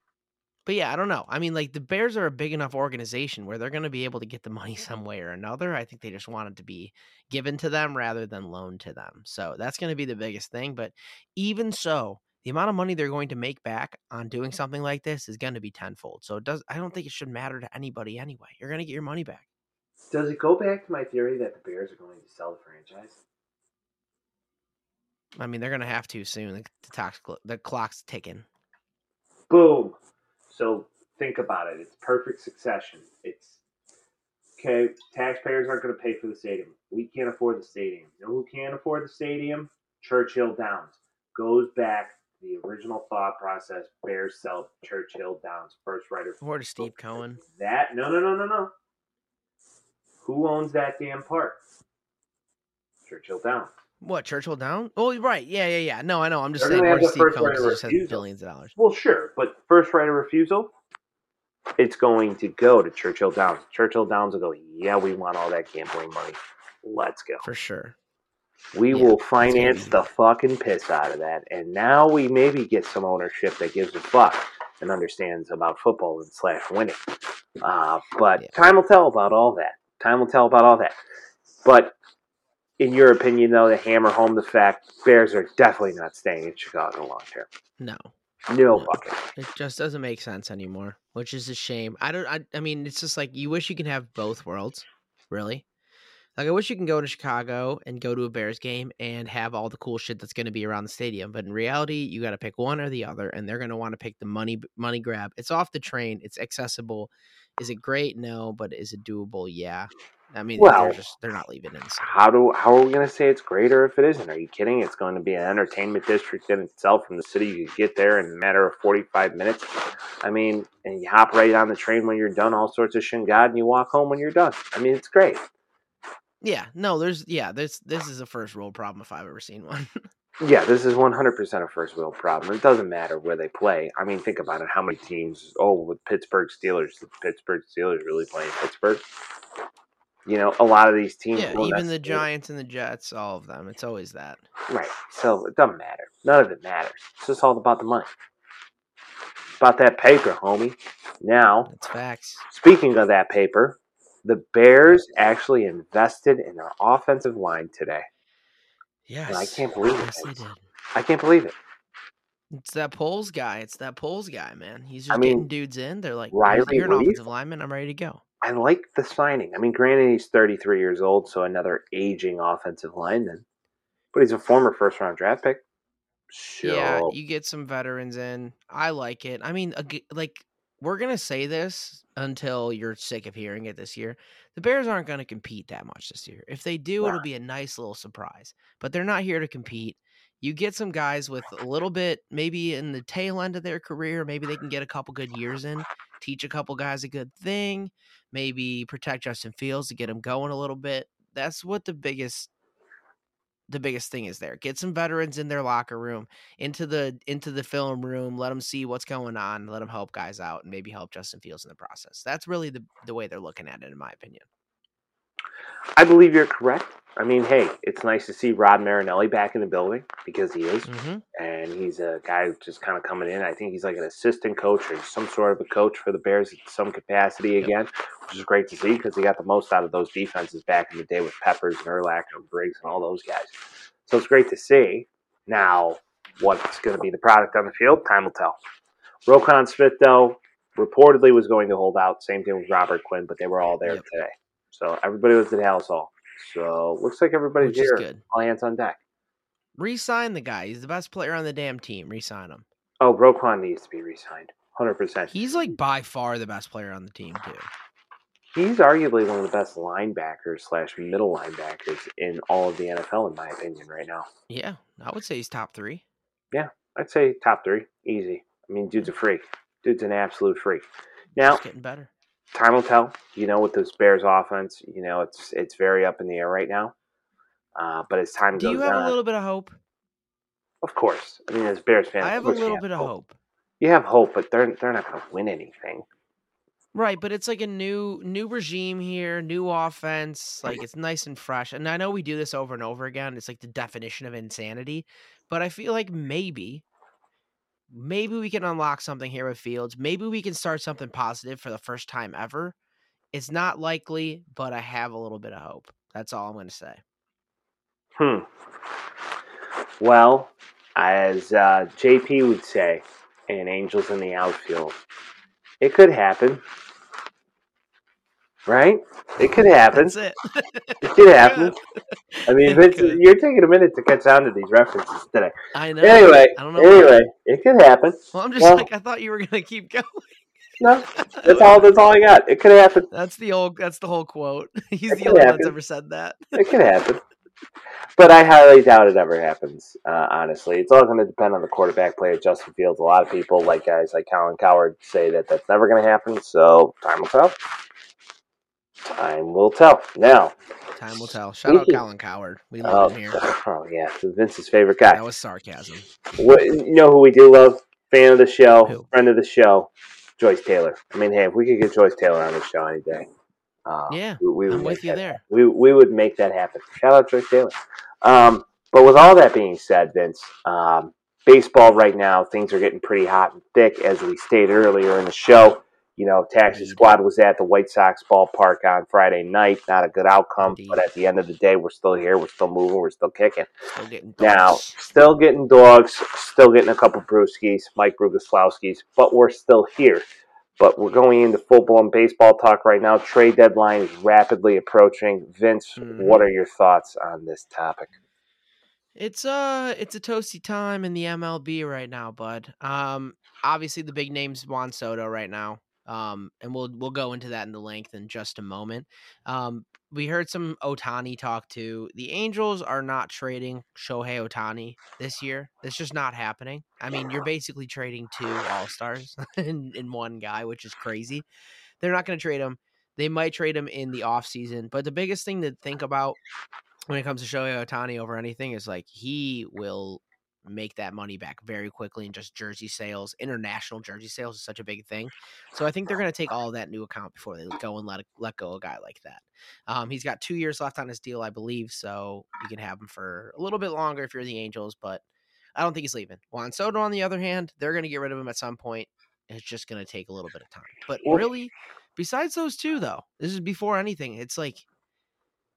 [SPEAKER 2] but yeah, I don't know. I mean, like the Bears are a big enough organization where they're going to be able to get the money some way or another. I think they just want it to be given to them rather than loaned to them. So that's going to be the biggest thing. But even so, the amount of money they're going to make back on doing something like this is going to be tenfold. So it does. I don't think it should matter to anybody anyway. You're going to get your money back.
[SPEAKER 1] Does it go back to my theory that the Bears are going to sell the franchise?
[SPEAKER 2] I mean, they're going to have to soon. The, tax, the clock's ticking.
[SPEAKER 1] Boom. So think about it. It's perfect succession. It's okay. Taxpayers aren't going to pay for the stadium. We can't afford the stadium. You know who can't afford the stadium? Churchill Downs. Goes back to the original thought process. Bears sell Churchill Downs first of
[SPEAKER 2] Or to Steve Cohen.
[SPEAKER 1] That no no no no no. Who owns that damn park? Churchill Downs.
[SPEAKER 2] What Churchill down? Oh, right. Yeah, yeah, yeah. No, I know. I'm just
[SPEAKER 1] They're
[SPEAKER 2] saying.
[SPEAKER 1] the
[SPEAKER 2] Steve
[SPEAKER 1] first
[SPEAKER 2] Cohen
[SPEAKER 1] right of
[SPEAKER 2] because he just has billions of dollars.
[SPEAKER 1] Well, sure, but first right of refusal, it's going to go to Churchill Downs. Churchill Downs will go, yeah, we want all that gambling money. Let's go.
[SPEAKER 2] For sure.
[SPEAKER 1] We
[SPEAKER 2] Yeah,
[SPEAKER 1] will finance the fucking piss out of that. And now we maybe get some ownership that gives a fuck and understands about football and slash winning. Uh, but
[SPEAKER 2] Yeah.
[SPEAKER 1] time will tell about all that. Time will tell about all that. But in your opinion, though, to hammer home the fact Bears are definitely not staying in Chicago long term.
[SPEAKER 2] No.
[SPEAKER 1] No
[SPEAKER 2] No.
[SPEAKER 1] fucking.
[SPEAKER 2] It just doesn't make sense anymore, which is a shame. I don't. I, I mean, it's just like you wish you can have both worlds, really. Like I wish you can go to Chicago and go to a Bears game and have all the cool shit that's going to be around the stadium. But in reality, you got to pick one or the other, and they're going to want to pick the money money grab. It's off the train. It's accessible. Is it great? No, but is it doable? Yeah. I mean,
[SPEAKER 1] Well-
[SPEAKER 2] they're just they're not leaving in.
[SPEAKER 1] How do how are we going to say it's greater if it isn't? Are you kidding? It's going to be an entertainment district in itself from the city. You could get there in a matter of forty five minutes. I mean, and you hop right on the train when you're done. All sorts of shingad, and you walk home when you're done. I mean, it's great.
[SPEAKER 2] Yeah, no, there's yeah, this this is a first world problem if I've ever seen one.
[SPEAKER 1] Yeah, this is 100% a first world problem. It doesn't matter where they play. I mean, think about it. How many teams? Oh, with Pittsburgh Steelers, the Pittsburgh Steelers really play in Pittsburgh. You know, a lot of these teams.
[SPEAKER 2] yeah,
[SPEAKER 1] well,
[SPEAKER 2] even the Giants and the Jets, all of them. It's always that.
[SPEAKER 1] Right. So it doesn't matter. None of it matters. It's just all about the money. About that paper, homie. Now,
[SPEAKER 2] It's facts.
[SPEAKER 1] speaking of that paper, the Bears actually invested in their offensive line today.
[SPEAKER 2] Yes,
[SPEAKER 1] I can't believe it,
[SPEAKER 2] Yes, did.
[SPEAKER 1] I can't believe it.
[SPEAKER 2] It's that Poles guy. It's that Poles guy, man. He's
[SPEAKER 1] I
[SPEAKER 2] just
[SPEAKER 1] mean,
[SPEAKER 2] getting dudes in. They're like,
[SPEAKER 1] Riley
[SPEAKER 2] "You're an
[SPEAKER 1] Leaf-
[SPEAKER 2] offensive lineman. I'm ready to go."
[SPEAKER 1] I like the signing. I mean, granted, he's 33 years old, so another aging offensive lineman, but he's a former first round draft pick. Sure.
[SPEAKER 2] Yeah, you get some veterans in. I like it. I mean, like we're gonna say this until you're sick of hearing it this year. The Bears aren't gonna compete that much this year. If they do, it'll be a nice little surprise. But they're not here to compete. You get some guys with a little bit, maybe in the tail end of their career, maybe they can get a couple good years in, teach a couple guys a good thing, maybe protect Justin Fields to get him going a little bit. That's what the biggest the biggest thing is there. Get some veterans in their locker room, into the into the film room, let them see what's going on, let them help guys out and maybe help Justin Fields in the process. That's really the the way they're looking at it in my opinion.
[SPEAKER 1] I believe you're correct. I mean, hey, it's nice to see Rod Marinelli back in the building because he is,
[SPEAKER 2] Mhm.
[SPEAKER 1] and he's a guy just kind of coming in. I think he's like an assistant coach or some sort of a coach for the Bears in some capacity
[SPEAKER 2] Yep.
[SPEAKER 1] again, which is great to see because he got the most out of those defenses back in the day with Peppers and Urlacher and Briggs and all those guys. So it's great to see. Now, what's going to be the product on the field? Time will tell. Roquan Smith, though, reportedly was going to hold out. Same thing with Robert Quinn, but they were all there
[SPEAKER 2] Yep.
[SPEAKER 1] today. So everybody was at Halas Hall. So looks like everybody's
[SPEAKER 2] Which
[SPEAKER 1] here.
[SPEAKER 2] good.
[SPEAKER 1] All hands on deck.
[SPEAKER 2] Re-sign the guy. He's the best player on the damn team. Re-sign him.
[SPEAKER 1] Oh, Roquan needs to be re-signed. Hundred percent.
[SPEAKER 2] He's like by far the best player on the team too.
[SPEAKER 1] He's arguably one of the best linebackers slash middle linebackers in all of the NFL, in my opinion, right now.
[SPEAKER 2] Yeah, I would say he's top three.
[SPEAKER 1] Yeah, I'd say top three, easy. I mean, dude's a freak. Dude's an absolute freak. Now,
[SPEAKER 2] getting better.
[SPEAKER 1] Time will tell. You know, with this Bears offense, you know, it's it's very up in the air right now. Uh, but as time
[SPEAKER 2] Do
[SPEAKER 1] goes
[SPEAKER 2] you have
[SPEAKER 1] on,
[SPEAKER 2] a little bit of hope?
[SPEAKER 1] of course. I mean, as Bears fans,
[SPEAKER 2] I have a little bit of hope.
[SPEAKER 1] You have hope, but they're they're not going to win anything.
[SPEAKER 2] Right, but it's like a new new regime here, new offense. Like it's nice and fresh. And I know we do this over and over again. It's like the definition of insanity. But I feel like maybe maybe we can unlock something here with Fields. Maybe we can start something positive for the first time ever. It's not likely, but I have a little bit of hope. That's all I'm going to say.
[SPEAKER 1] Hmm. Well, as uh, JP would say in Angels in the Outfield, it could happen. Right? It could happen.
[SPEAKER 2] That's it.
[SPEAKER 1] It could happen. I mean, you're taking a minute to catch on to these references today.
[SPEAKER 2] I know.
[SPEAKER 1] Anyway,
[SPEAKER 2] I don't know.
[SPEAKER 1] anyway, it could happen.
[SPEAKER 2] Well, I'm just
[SPEAKER 1] well-
[SPEAKER 2] like I thought you were going to keep going.
[SPEAKER 1] No, that's all. That's all I got. It could happen.
[SPEAKER 2] That's the old. That's the whole quote. He's
[SPEAKER 1] It
[SPEAKER 2] the only one that's ever said that.
[SPEAKER 1] It could happen. But I highly doubt it ever happens, uh, honestly. It's all going to depend on the quarterback play of Justin Fields. A lot of people, like guys like Colin Cowherd, say that that's never going to happen. So time will tell. Time will tell. Now,
[SPEAKER 2] Time will tell. Shout out Colin Cowherd. We
[SPEAKER 1] oh,
[SPEAKER 2] love him here.
[SPEAKER 1] oh yeah, Vince's favorite guy.
[SPEAKER 2] That was sarcasm.
[SPEAKER 1] What, you know who we do love? Fan of the show,
[SPEAKER 2] Who?
[SPEAKER 1] friend of the show, Joyce Taylor. I mean, hey, if we could get Joyce Taylor on the show any day, uh,
[SPEAKER 2] Yeah,
[SPEAKER 1] we, we would
[SPEAKER 2] with you
[SPEAKER 1] that
[SPEAKER 2] there.
[SPEAKER 1] we we would make that happen. Shout out Joyce Taylor. Um, but with all that being said, Vince, um, baseball right now things are getting pretty hot and thick. As we stated earlier in the show, you know, Taxi Squad was at the White Sox ballpark on Friday night. Not a good outcome,
[SPEAKER 2] Indeed.
[SPEAKER 1] but at the end of the day, we're still here. We're still moving. We're still kicking.
[SPEAKER 2] Still getting
[SPEAKER 1] Now, still getting dogs, still getting a couple brewskis, Mike Brugoslowskis, but we're still here. But we're going into full blown baseball talk right now. Trade deadline is rapidly approaching. Vince,
[SPEAKER 2] Mhm.
[SPEAKER 1] what are your thoughts on this topic?
[SPEAKER 2] It's uh it's a toasty time in the MLB right now, bud. Um obviously the big name's Juan Soto right now. Um, and we'll we'll go into that in the length in just a moment. Um, we heard some Ohtani talk too. The Angels are not trading Shohei Ohtani this year. It's just not happening. I mean, you're basically trading two All Stars in, in one guy, which is crazy. They're not going to trade him. They might trade him in the offseason. But the biggest thing to think about when it comes to Shohei Ohtani over anything is like he will make that money back very quickly in just jersey sales. International jersey sales is such a big thing. So I think they're going to take all that new account before they go and let let go a guy like that. Um, he's got two years left on his deal, I believe, so you can have him for a little bit longer if you're the Angels, but I don't think he's leaving. Juan Soto, on the other hand, they're going to get rid of him at some point. It's just going to take a little bit of time. But really, besides those two, though, this is before anything. It's like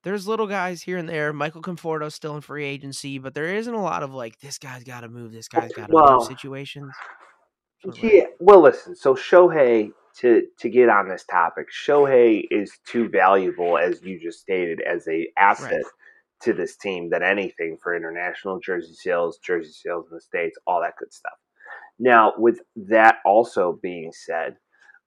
[SPEAKER 2] there's little guys here and there. Michael Conforto's still in free agency, but there isn't a lot of like this guy's got to move, this guy's got to
[SPEAKER 1] Well,
[SPEAKER 2] move situations.
[SPEAKER 1] Yeah, well, listen. So Shohei, to to get on this topic, Shohei is too valuable, as you just stated, as a asset
[SPEAKER 2] Right.
[SPEAKER 1] to this team than anything for international jersey sales, jersey sales in the states, all that good stuff. Now, with that also being said,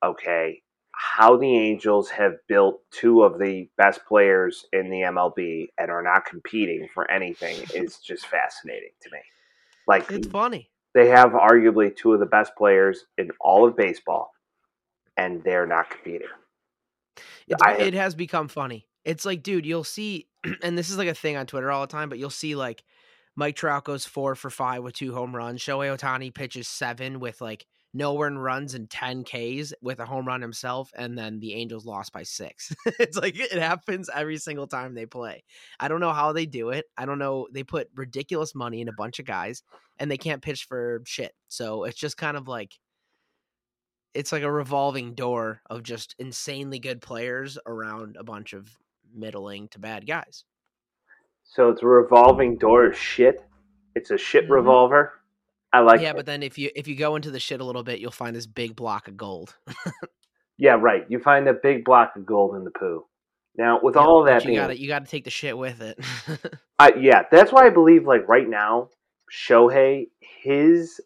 [SPEAKER 1] okay, how the Angels have built two of the best players in the MLB and are not competing for anything is just fascinating to me. Like
[SPEAKER 2] It's funny.
[SPEAKER 1] they have arguably two of the best players in all of baseball, and they're not competing.
[SPEAKER 2] It has become funny. It's like, dude, you'll see, and this is like a thing on Twitter all the time, but you'll see like Mike Trout goes four for five with two home runs. Shohei Ohtani pitches seven with like no earned runs in 10 Ks with a home run himself, and then the Angels lost by six. it's like it happens every single time they play. I don't know how they do it. I don't know. They put ridiculous money in a bunch of guys, and they can't pitch for shit. So it's just kind of like it's like a revolving door of just insanely good players around a bunch of middling to bad guys.
[SPEAKER 1] So it's a revolving door of shit. It's a shit
[SPEAKER 2] Mhm.
[SPEAKER 1] revolver. I like.
[SPEAKER 2] yeah,
[SPEAKER 1] it.
[SPEAKER 2] but then if you if you go into the shit a little bit, you'll find this big block of gold.
[SPEAKER 1] yeah, right. You find a big block of gold in the poo. Now, with
[SPEAKER 2] Yep,
[SPEAKER 1] all of that
[SPEAKER 2] you
[SPEAKER 1] being,
[SPEAKER 2] got to you got to take the shit with it.
[SPEAKER 1] Uh, yeah, that's why I believe like right now, Shohei his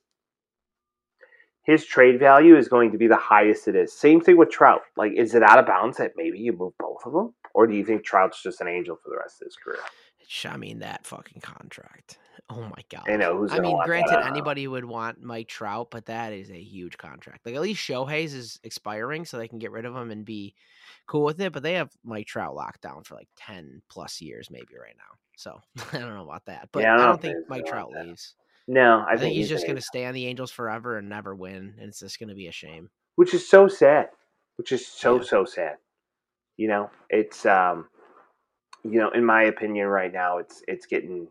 [SPEAKER 1] his trade value is going to be the highest it is. Same thing with Trout. Like, is it out of bounds that maybe you move both of them, or do you think Trout's just an angel for the rest of his career?
[SPEAKER 2] Sh- I mean that fucking contract. Oh my god.
[SPEAKER 1] I know who's.
[SPEAKER 2] I mean, granted,
[SPEAKER 1] don't
[SPEAKER 2] anybody would want Mike Trout, but that is a huge contract. Like at least Shohei's is expiring, so they can get rid of him and be cool with it. But they have Mike Trout locked down for like ten plus years, maybe right now. So I don't know about that, but
[SPEAKER 1] Yeah, I
[SPEAKER 2] I
[SPEAKER 1] don't
[SPEAKER 2] don't
[SPEAKER 1] think
[SPEAKER 2] think Mike Trout
[SPEAKER 1] that.
[SPEAKER 2] leaves.
[SPEAKER 1] No, I,
[SPEAKER 2] I, think he's
[SPEAKER 1] an
[SPEAKER 2] just going to stay on the Angels forever and never win, and it's just going to be a shame.
[SPEAKER 1] which is so sad. Which is so
[SPEAKER 2] Yeah.
[SPEAKER 1] so sad. You know, it's um, you know, in my opinion, right now, it's it's getting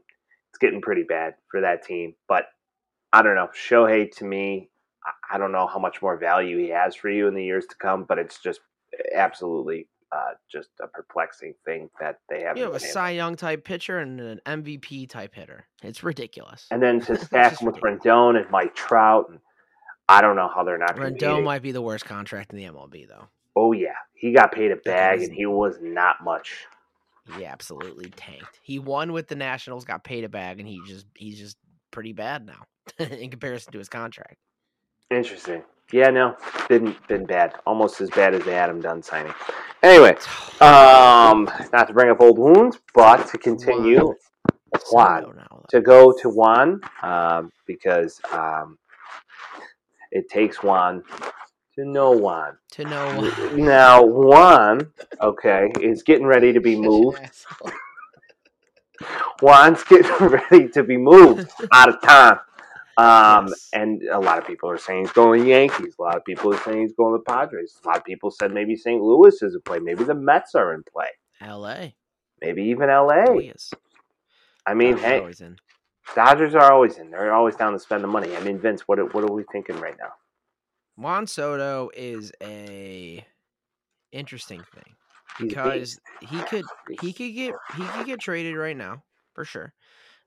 [SPEAKER 1] it's getting pretty bad for that team. But I don't know, Shohei to me, I- don't know how much more value he has for you in the years to come. But it's just absolutely uh, just a perplexing thing that they haven't.
[SPEAKER 2] You have a Cy Young type pitcher and an MVP type hitter. It's ridiculous.
[SPEAKER 1] and then to stack with
[SPEAKER 2] ridiculous.
[SPEAKER 1] Rendon and Mike Trout, and I don't know how they're not.
[SPEAKER 2] Rendon might be the worst contract in the MLB, though.
[SPEAKER 1] Oh yeah, he got paid a bag, and he was not much.
[SPEAKER 2] He absolutely tanked. He won with the Nationals, got paid a bag, and he just he's just pretty bad now in comparison to his contract.
[SPEAKER 1] Interesting. Yeah, no, been been bad. Almost as bad as the Adam Dunn signing. Anyway, um, not to bring up old wounds, but to continue, Juan.
[SPEAKER 2] Soto
[SPEAKER 1] to go to Juan, um, because um, it takes Juan to no one.
[SPEAKER 2] to no one.
[SPEAKER 1] Now Juan, okay, is getting ready to be moved. Juan's getting ready to be moved out of town. Um,
[SPEAKER 2] Yes.
[SPEAKER 1] and a lot of people are saying he's going to Yankees. A lot of people are saying he's going to the Padres. A lot of people said maybe St. Louis is in play. Maybe the Mets are in play.
[SPEAKER 2] L.A.
[SPEAKER 1] Maybe even LA. I mean,
[SPEAKER 2] Dodgers
[SPEAKER 1] hey. Dodgers are always in. They're always down to spend the money. I mean, Vince, what what are we thinking right now?
[SPEAKER 2] Juan Soto is a interesting thing. Because he could he could get he could get traded right now for sure.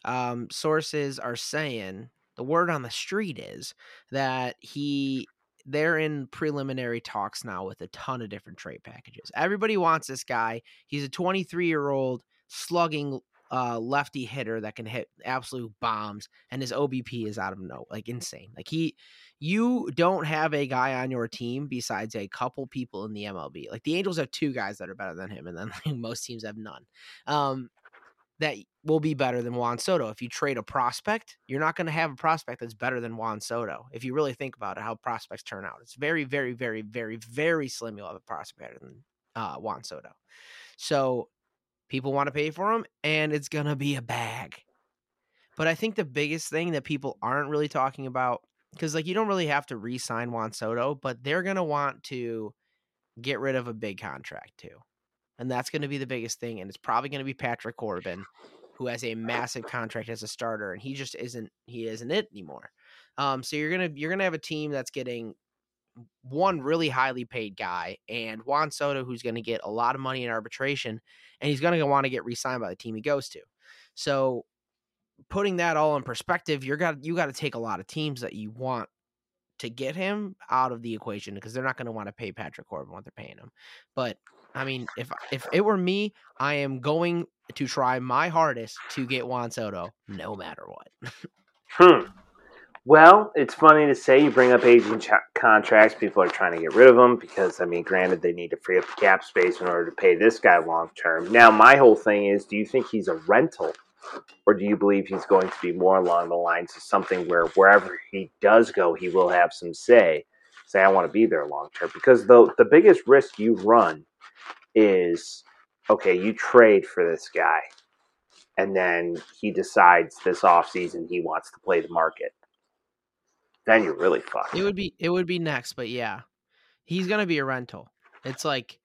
[SPEAKER 2] Um, sources are saying the word on the street is that he they're in preliminary talks now with a ton of different trade packages. Everybody wants this guy. He's a 23 year old slugging uh, lefty hitter that can hit absolute bombs, and his OBP is out of no like insane. Like he, you don't have a guy on your team besides a couple people in the MLB. Like the Angels have two guys that are better than him, and then like, most teams have none. Um, that will be better than Juan Soto. If you trade a prospect, you're not going to have a prospect that's better than Juan Soto. If you really think about it, how prospects turn out, it's very, very, very, very, very slim. You'll have a prospect better than uh, Juan Soto. So people want to pay for him, and it's going to be a bag. But I think the biggest thing that people aren't really talking about, because like you don't really have to re-sign Juan Soto, but they're to want to get rid of a big contract too and that's to be the biggest thing. And it's probably to be Patrick Corbin, who has a massive contract as a starter, and he just isn't he isn't it anymore. Um, so you're gonna you're gonna have a team that's getting one really highly paid guy and Juan Soto, who's to get a lot of money in arbitration, and he's to want to get re-signed by the team he goes to. So, putting that all in perspective, you're got you got to take a lot of teams that you want to get him out of the equation because they're not going to want to pay Patrick Corbin what they're paying him. But I mean, if if it were me, I am going to try my hardest to get Juan Soto, no matter what.
[SPEAKER 1] hmm. Well, it's funny to say you bring up aging ch- contracts. People are trying to get rid of them because, I mean, granted, they need to free up the cap space in order to pay this guy long term. Now, my whole thing is do you think he's a rental? Or do you believe he's going to be more along the lines of something where wherever he does go, he will have some say? Say, I want to be there long term. Because the, the biggest risk you run is okay, you trade for this guy, and then he decides this offseason he wants to play the market. Then you're really fucked.
[SPEAKER 2] It would be it would be next, but yeah. He's gonna be a rental. It's like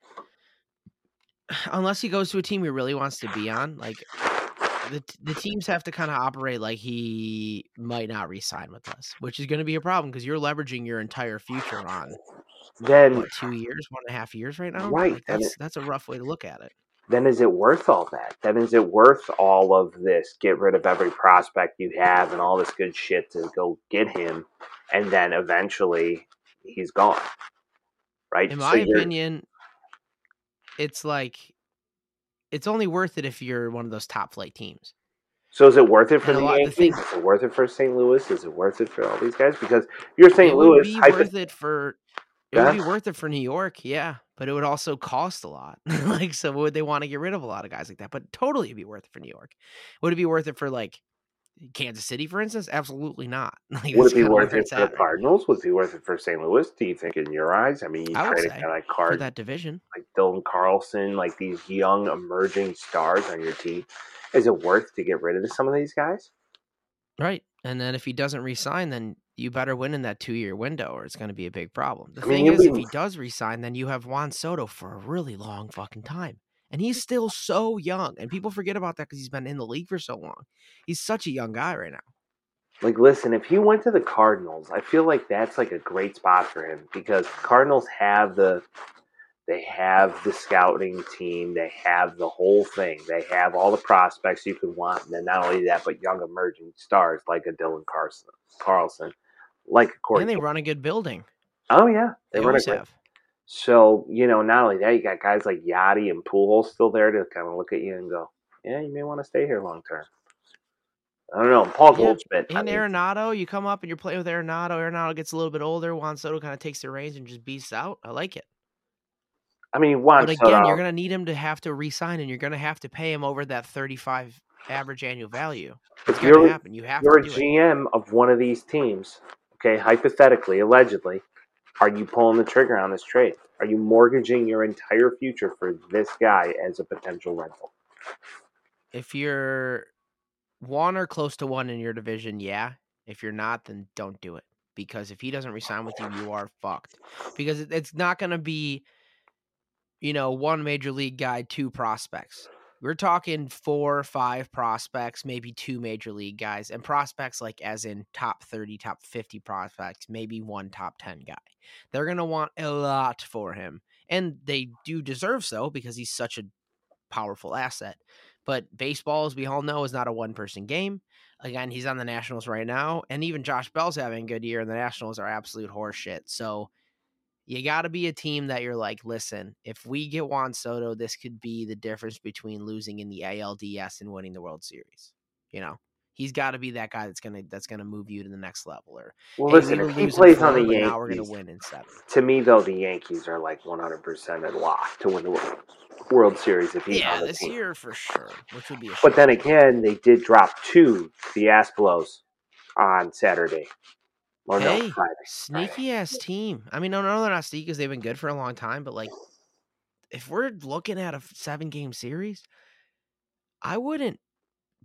[SPEAKER 2] unless he goes to a team he really wants to be on, like the the teams have to kind of operate like he might not resign with us, which is going to be a problem because you're leveraging your entire future on
[SPEAKER 1] then
[SPEAKER 2] what, two years, one and a half years right now.
[SPEAKER 1] Right.
[SPEAKER 2] Like, that's it, that's a rough way to look at it.
[SPEAKER 1] Then is it worth all that? Then is it worth all of this? Get rid of every prospect you have and all this good shit to go get him, and then eventually he's gone. Right.
[SPEAKER 2] In my so opinion, it's like it's only worth it if you're one of those top flight teams.
[SPEAKER 1] So is it worth it for and the Yankees? Things, is it worth it for St. Louis? Is it worth it for all these guys? Because you're St.
[SPEAKER 2] It
[SPEAKER 1] Louis.
[SPEAKER 2] Would be worth it for. It yeah. would be worth it for New York, yeah, but it would also cost a lot. like, so would they want to get rid of a lot of guys like that? But totally, it'd be worth it for New York. Would it be worth it for like Kansas City, for instance? Absolutely not.
[SPEAKER 1] Like, Would it be worth it for the Cardinals? Would it be worth it for St. Louis? Do you think, in your eyes? I mean, you
[SPEAKER 2] I kind of card for that division,
[SPEAKER 1] like Dylan Carlson, like these young emerging stars on your team. Is it worth to get rid of some of these guys?
[SPEAKER 2] Right, and then if he doesn't resign, then you better win in that two year window, or it's going to be a big problem. The I thing mean, is, if he does resign, then you have Juan Soto for a really long fucking time. And he's still so young. And people forget about that because he's been in the league for so long. He's such a young guy right now.
[SPEAKER 1] Like, listen, if he went to the Cardinals, I feel like that's like a great spot for him because Cardinals have the they have the scouting team, they have the whole thing, they have all the prospects you could want, and then not only that, but young emerging stars like a Dylan Carlson, Carlson, like a Corey.
[SPEAKER 2] And they run a good building.
[SPEAKER 1] Oh yeah,
[SPEAKER 2] they, they run a great, have.
[SPEAKER 1] So, you know, not only that, you got guys like Yadi and Pujols still there to kind of look at you and go, yeah, you may want to stay here long term. I don't know. Paul yeah, Goldschmidt.
[SPEAKER 2] And I mean, Arenado, you come up and you're playing with Arenado. Arenado gets a little bit older. Juan Soto kind of takes the reins and just beats out. I like it.
[SPEAKER 1] I mean, Juan
[SPEAKER 2] But again, Soto, you're going to need him to have to re-sign, and you're going to have to pay him over that 35 average annual value. It's going to happen. You have
[SPEAKER 1] you're
[SPEAKER 2] to.
[SPEAKER 1] You're a GM it. of one of these teams. Okay, hypothetically, allegedly, are you pulling the trigger on this trade? Are you mortgaging your entire future for this guy as a potential rental?
[SPEAKER 2] If you're one or close to one in your division, yeah. If you're not, then don't do it. Because if he doesn't resign with you, you are fucked. Because it's not going to be, you know, one major league guy, two prospects. We're talking four or five prospects, maybe two major league guys, and prospects like as in top 30, top 50 prospects, maybe one top 10 guy. They're going to want a lot for him. And they do deserve so because he's such a powerful asset. But baseball, as we all know, is not a one person game. Again, he's on the Nationals right now. And even Josh Bell's having a good year, and the Nationals are absolute horseshit. So you got to be a team that you're like, listen, if we get Juan Soto, this could be the difference between losing in the ALDS and winning the World Series. You know, He's got to be that guy that's gonna that's gonna move you to the next level. Or
[SPEAKER 1] Well,
[SPEAKER 2] hey,
[SPEAKER 1] listen,
[SPEAKER 2] we
[SPEAKER 1] if he plays on the
[SPEAKER 2] but now we're gonna
[SPEAKER 1] Yankees,
[SPEAKER 2] win in seven.
[SPEAKER 1] to me though, the Yankees are like 100 percent a lock to win the Wo- World Series if he's
[SPEAKER 2] Yeah,
[SPEAKER 1] on the
[SPEAKER 2] this
[SPEAKER 1] team.
[SPEAKER 2] year for sure, which would be a.
[SPEAKER 1] But
[SPEAKER 2] shame.
[SPEAKER 1] then again, they did drop two Fiaspelos on Saturday. Or no,
[SPEAKER 2] Hey,
[SPEAKER 1] Friday.
[SPEAKER 2] sneaky ass team. I mean, no, no, they're not sneaky because they've been good for a long time. But like, if we're looking at a seven game series, I wouldn't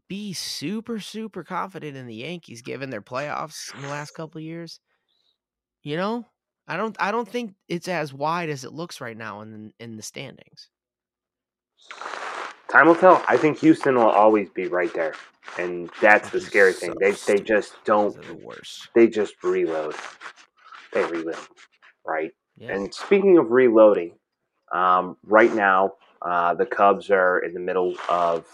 [SPEAKER 2] be super super confident in the Yankees given their playoffs in the last couple of years. You know, I don't I don't think it's as wide as it looks right now in in the standings.
[SPEAKER 1] Time will tell. I think Houston will always be right there, and that's the scary thing. They they just don't.
[SPEAKER 2] The worst.
[SPEAKER 1] They just reload. They reload, right?
[SPEAKER 2] Yeah.
[SPEAKER 1] And speaking of reloading, um, right now uh, the Cubs are in the middle of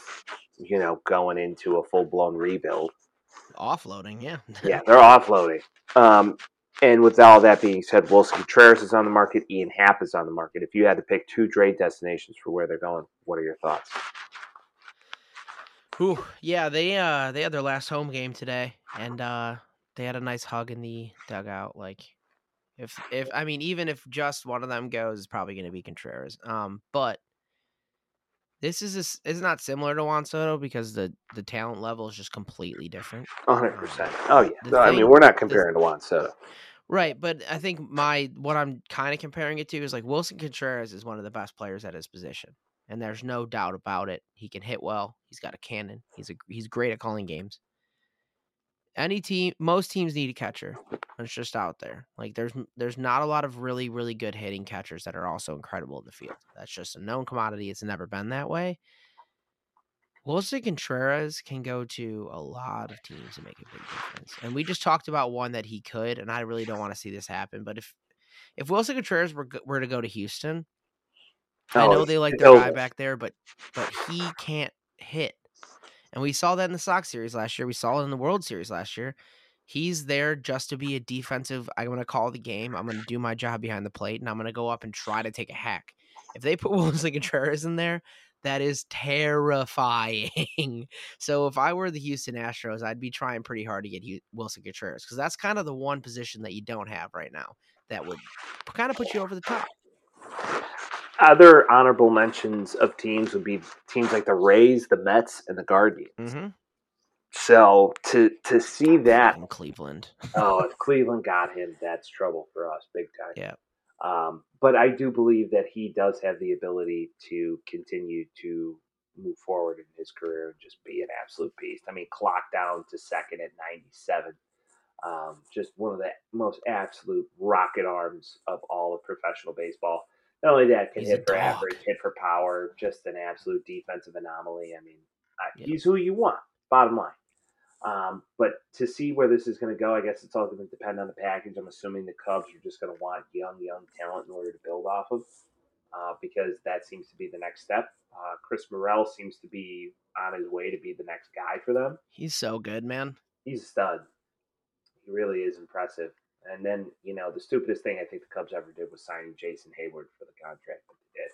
[SPEAKER 1] you know going into a full blown rebuild.
[SPEAKER 2] Offloading, yeah.
[SPEAKER 1] Yeah, they're offloading. Um, and with all that being said, Willson Contreras is on the market. Ian Happ is on the market. If you had to pick two trade destinations for where they're going, what are your thoughts?
[SPEAKER 2] Whew, yeah, they uh they had their last home game today, and uh they had a nice hug in the dugout. Like, if if I mean, even if just one of them goes, it's probably going to be Contreras. Um, but this is a s it's not similar to Juan Soto because the the talent level is just completely different.
[SPEAKER 1] hundred um, percent. Oh yeah.
[SPEAKER 2] The
[SPEAKER 1] No, I mean, we're not comparing to Juan Soto.
[SPEAKER 2] Right, but I think my what I'm kind of comparing it to is like Willson Contreras is one of the best players at his position, and there's no doubt about it. He can hit well. He's got a cannon. He's a he's great at calling games. Any team, most teams need a catcher. It's just out there. Like there's there's not a lot of really really good hitting catchers that are also incredible in the field. That's just a known commodity. It's never been that way. Willson Contreras can go to a lot of teams and make a big difference. And we just talked about one that he could, and I really don't want to see this happen. But if if Willson Contreras were were to go to Houston, I
[SPEAKER 1] Oh,
[SPEAKER 2] know they like their oh,
[SPEAKER 1] guy
[SPEAKER 2] back there, but but he can't hit. And we saw that in the Sox series last year. We saw it in the World Series last year. He's there just to be a defensive. I'm going to call the game. I'm going to do my job behind the plate, and I'm going to go up and try to take a hack. If they put Willson Contreras in there, that is terrifying. so if I were the Houston Astros, I'd be trying pretty hard to get Willson Contreras because that's kind of the one position that you don't have right now that would kind of put you over the top.
[SPEAKER 1] Other honorable mentions of teams would be teams like the Rays, the Mets, and the Guardians.
[SPEAKER 2] Mm-hmm.
[SPEAKER 1] So to to see that,
[SPEAKER 2] In Cleveland.
[SPEAKER 1] oh, if Cleveland got him, that's trouble for us, big time.
[SPEAKER 2] Yeah.
[SPEAKER 1] Um, but I do believe that he does have the ability to continue to move forward in his career and just be an absolute beast. I mean, clock down to second at 97. Um, just one of the most absolute rocket arms of all of professional baseball. Not only that, can
[SPEAKER 2] He's
[SPEAKER 1] hit for
[SPEAKER 2] dog.
[SPEAKER 1] average, hit for power, just an absolute defensive anomaly. I mean,
[SPEAKER 2] Yeah.
[SPEAKER 1] he's who you want, bottom line. Um, but to see where this is going to go, I guess it's all going to depend on the package. I'm assuming the Cubs are just going to want young, young talent in order to build off of, uh, because that seems to be the next step. Uh, Chris Morel seems to be on his way to be the next guy for them.
[SPEAKER 2] He's so good, man.
[SPEAKER 1] He's a stud. He really is impressive. And then, you know, the stupidest thing I think the Cubs ever did was signing Jason Heyward for the contract that they did.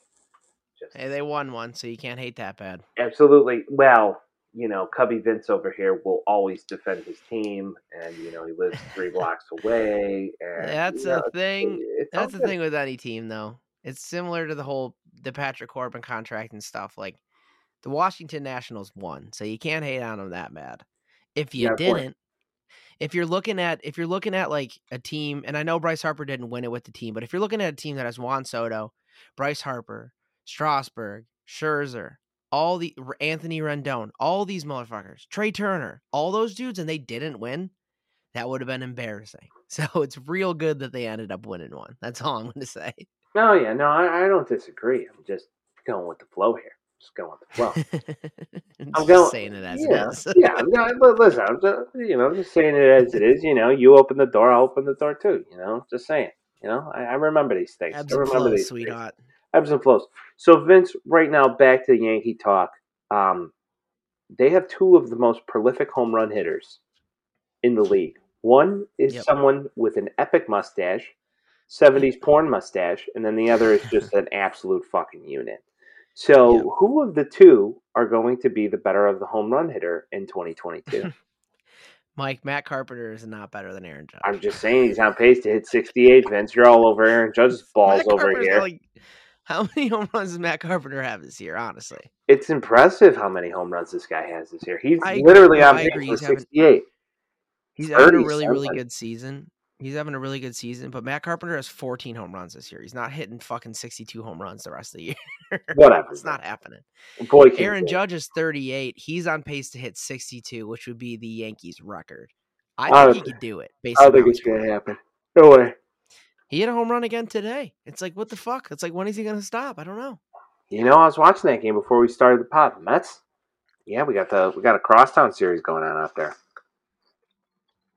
[SPEAKER 1] Just
[SPEAKER 2] Hey, they won one, so you can't hate that bad.
[SPEAKER 1] Absolutely. Well, you know, Cubby Vince over here will always defend his team, and you know he lives three blocks away. And
[SPEAKER 2] That's
[SPEAKER 1] you know,
[SPEAKER 2] the thing.
[SPEAKER 1] it's
[SPEAKER 2] That's the
[SPEAKER 1] good.
[SPEAKER 2] thing with any team, though. It's similar to the whole the Patrick Corbin contract and stuff. Like the Washington Nationals won, so you can't hate on them that bad. If you
[SPEAKER 1] Yeah,
[SPEAKER 2] didn't, if you're looking at if you're looking at like a team, and I know Bryce Harper didn't win it with the team, but if you're looking at a team that has Juan Soto, Bryce Harper, Strasburg, Scherzer, all the Anthony Rendon, all these motherfuckers, Trea Turner, all those dudes, and they didn't win, that would have been embarrassing. So it's real good that they ended up winning one. That's all I'm going to say.
[SPEAKER 1] No, yeah, no, I, I don't disagree. I'm just going with the flow here. Just going with the flow.
[SPEAKER 2] I'm
[SPEAKER 1] going-
[SPEAKER 2] saying it as
[SPEAKER 1] yeah,
[SPEAKER 2] it is.
[SPEAKER 1] yeah. No, but listen, I'm just, you know, just saying it as it is. You know, you open the door, I'll open the door too. You know, just saying. You know, I, I remember these things.
[SPEAKER 2] Ebbs
[SPEAKER 1] I remember
[SPEAKER 2] flows,
[SPEAKER 1] these things.
[SPEAKER 2] sweetheart.
[SPEAKER 1] ebbs and flows. So Vince, right now, back to the Yankee talk. Um, they have two of the most prolific home run hitters in the league. One is
[SPEAKER 2] Yep.
[SPEAKER 1] someone with an epic mustache, '70s porn mustache, and then the other is just an absolute fucking unit. So,
[SPEAKER 2] Yep.
[SPEAKER 1] who of the two are going to be the better of the home run hitter in 2022?
[SPEAKER 2] Mike Matt Carpenter is not better than Aaron Judge.
[SPEAKER 1] I'm just saying he's on pace to hit 68. Vince, you're all over Aaron Judge's balls over here.
[SPEAKER 2] Like, how many home runs does Matt Carpenter have this year? Honestly,
[SPEAKER 1] it's impressive how many home runs this guy has this year. He's
[SPEAKER 2] I
[SPEAKER 1] literally
[SPEAKER 2] No,
[SPEAKER 1] on pace for
[SPEAKER 2] He's having-
[SPEAKER 1] 68.
[SPEAKER 2] he's having a really really good season. He's having a really good season, but Matt Carpenter has 14 home runs this year. He's not hitting fucking 62 home runs the rest of the year.
[SPEAKER 1] Whatever.
[SPEAKER 2] it's not happening.
[SPEAKER 1] Boy,
[SPEAKER 2] Aaron. Judge is 38. He's on pace to hit 62, which would be the Yankees' record. I
[SPEAKER 1] I
[SPEAKER 2] think he
[SPEAKER 1] thi-
[SPEAKER 2] could do it.
[SPEAKER 1] I think it's going to happen. No way.
[SPEAKER 2] He hit a home run again today. It's like, what the fuck? It's like, when is he going to stop? I don't know.
[SPEAKER 1] You know, I was watching that game before we started the pod. The Mets. Yeah, we got the we got a crosstown series going on out there.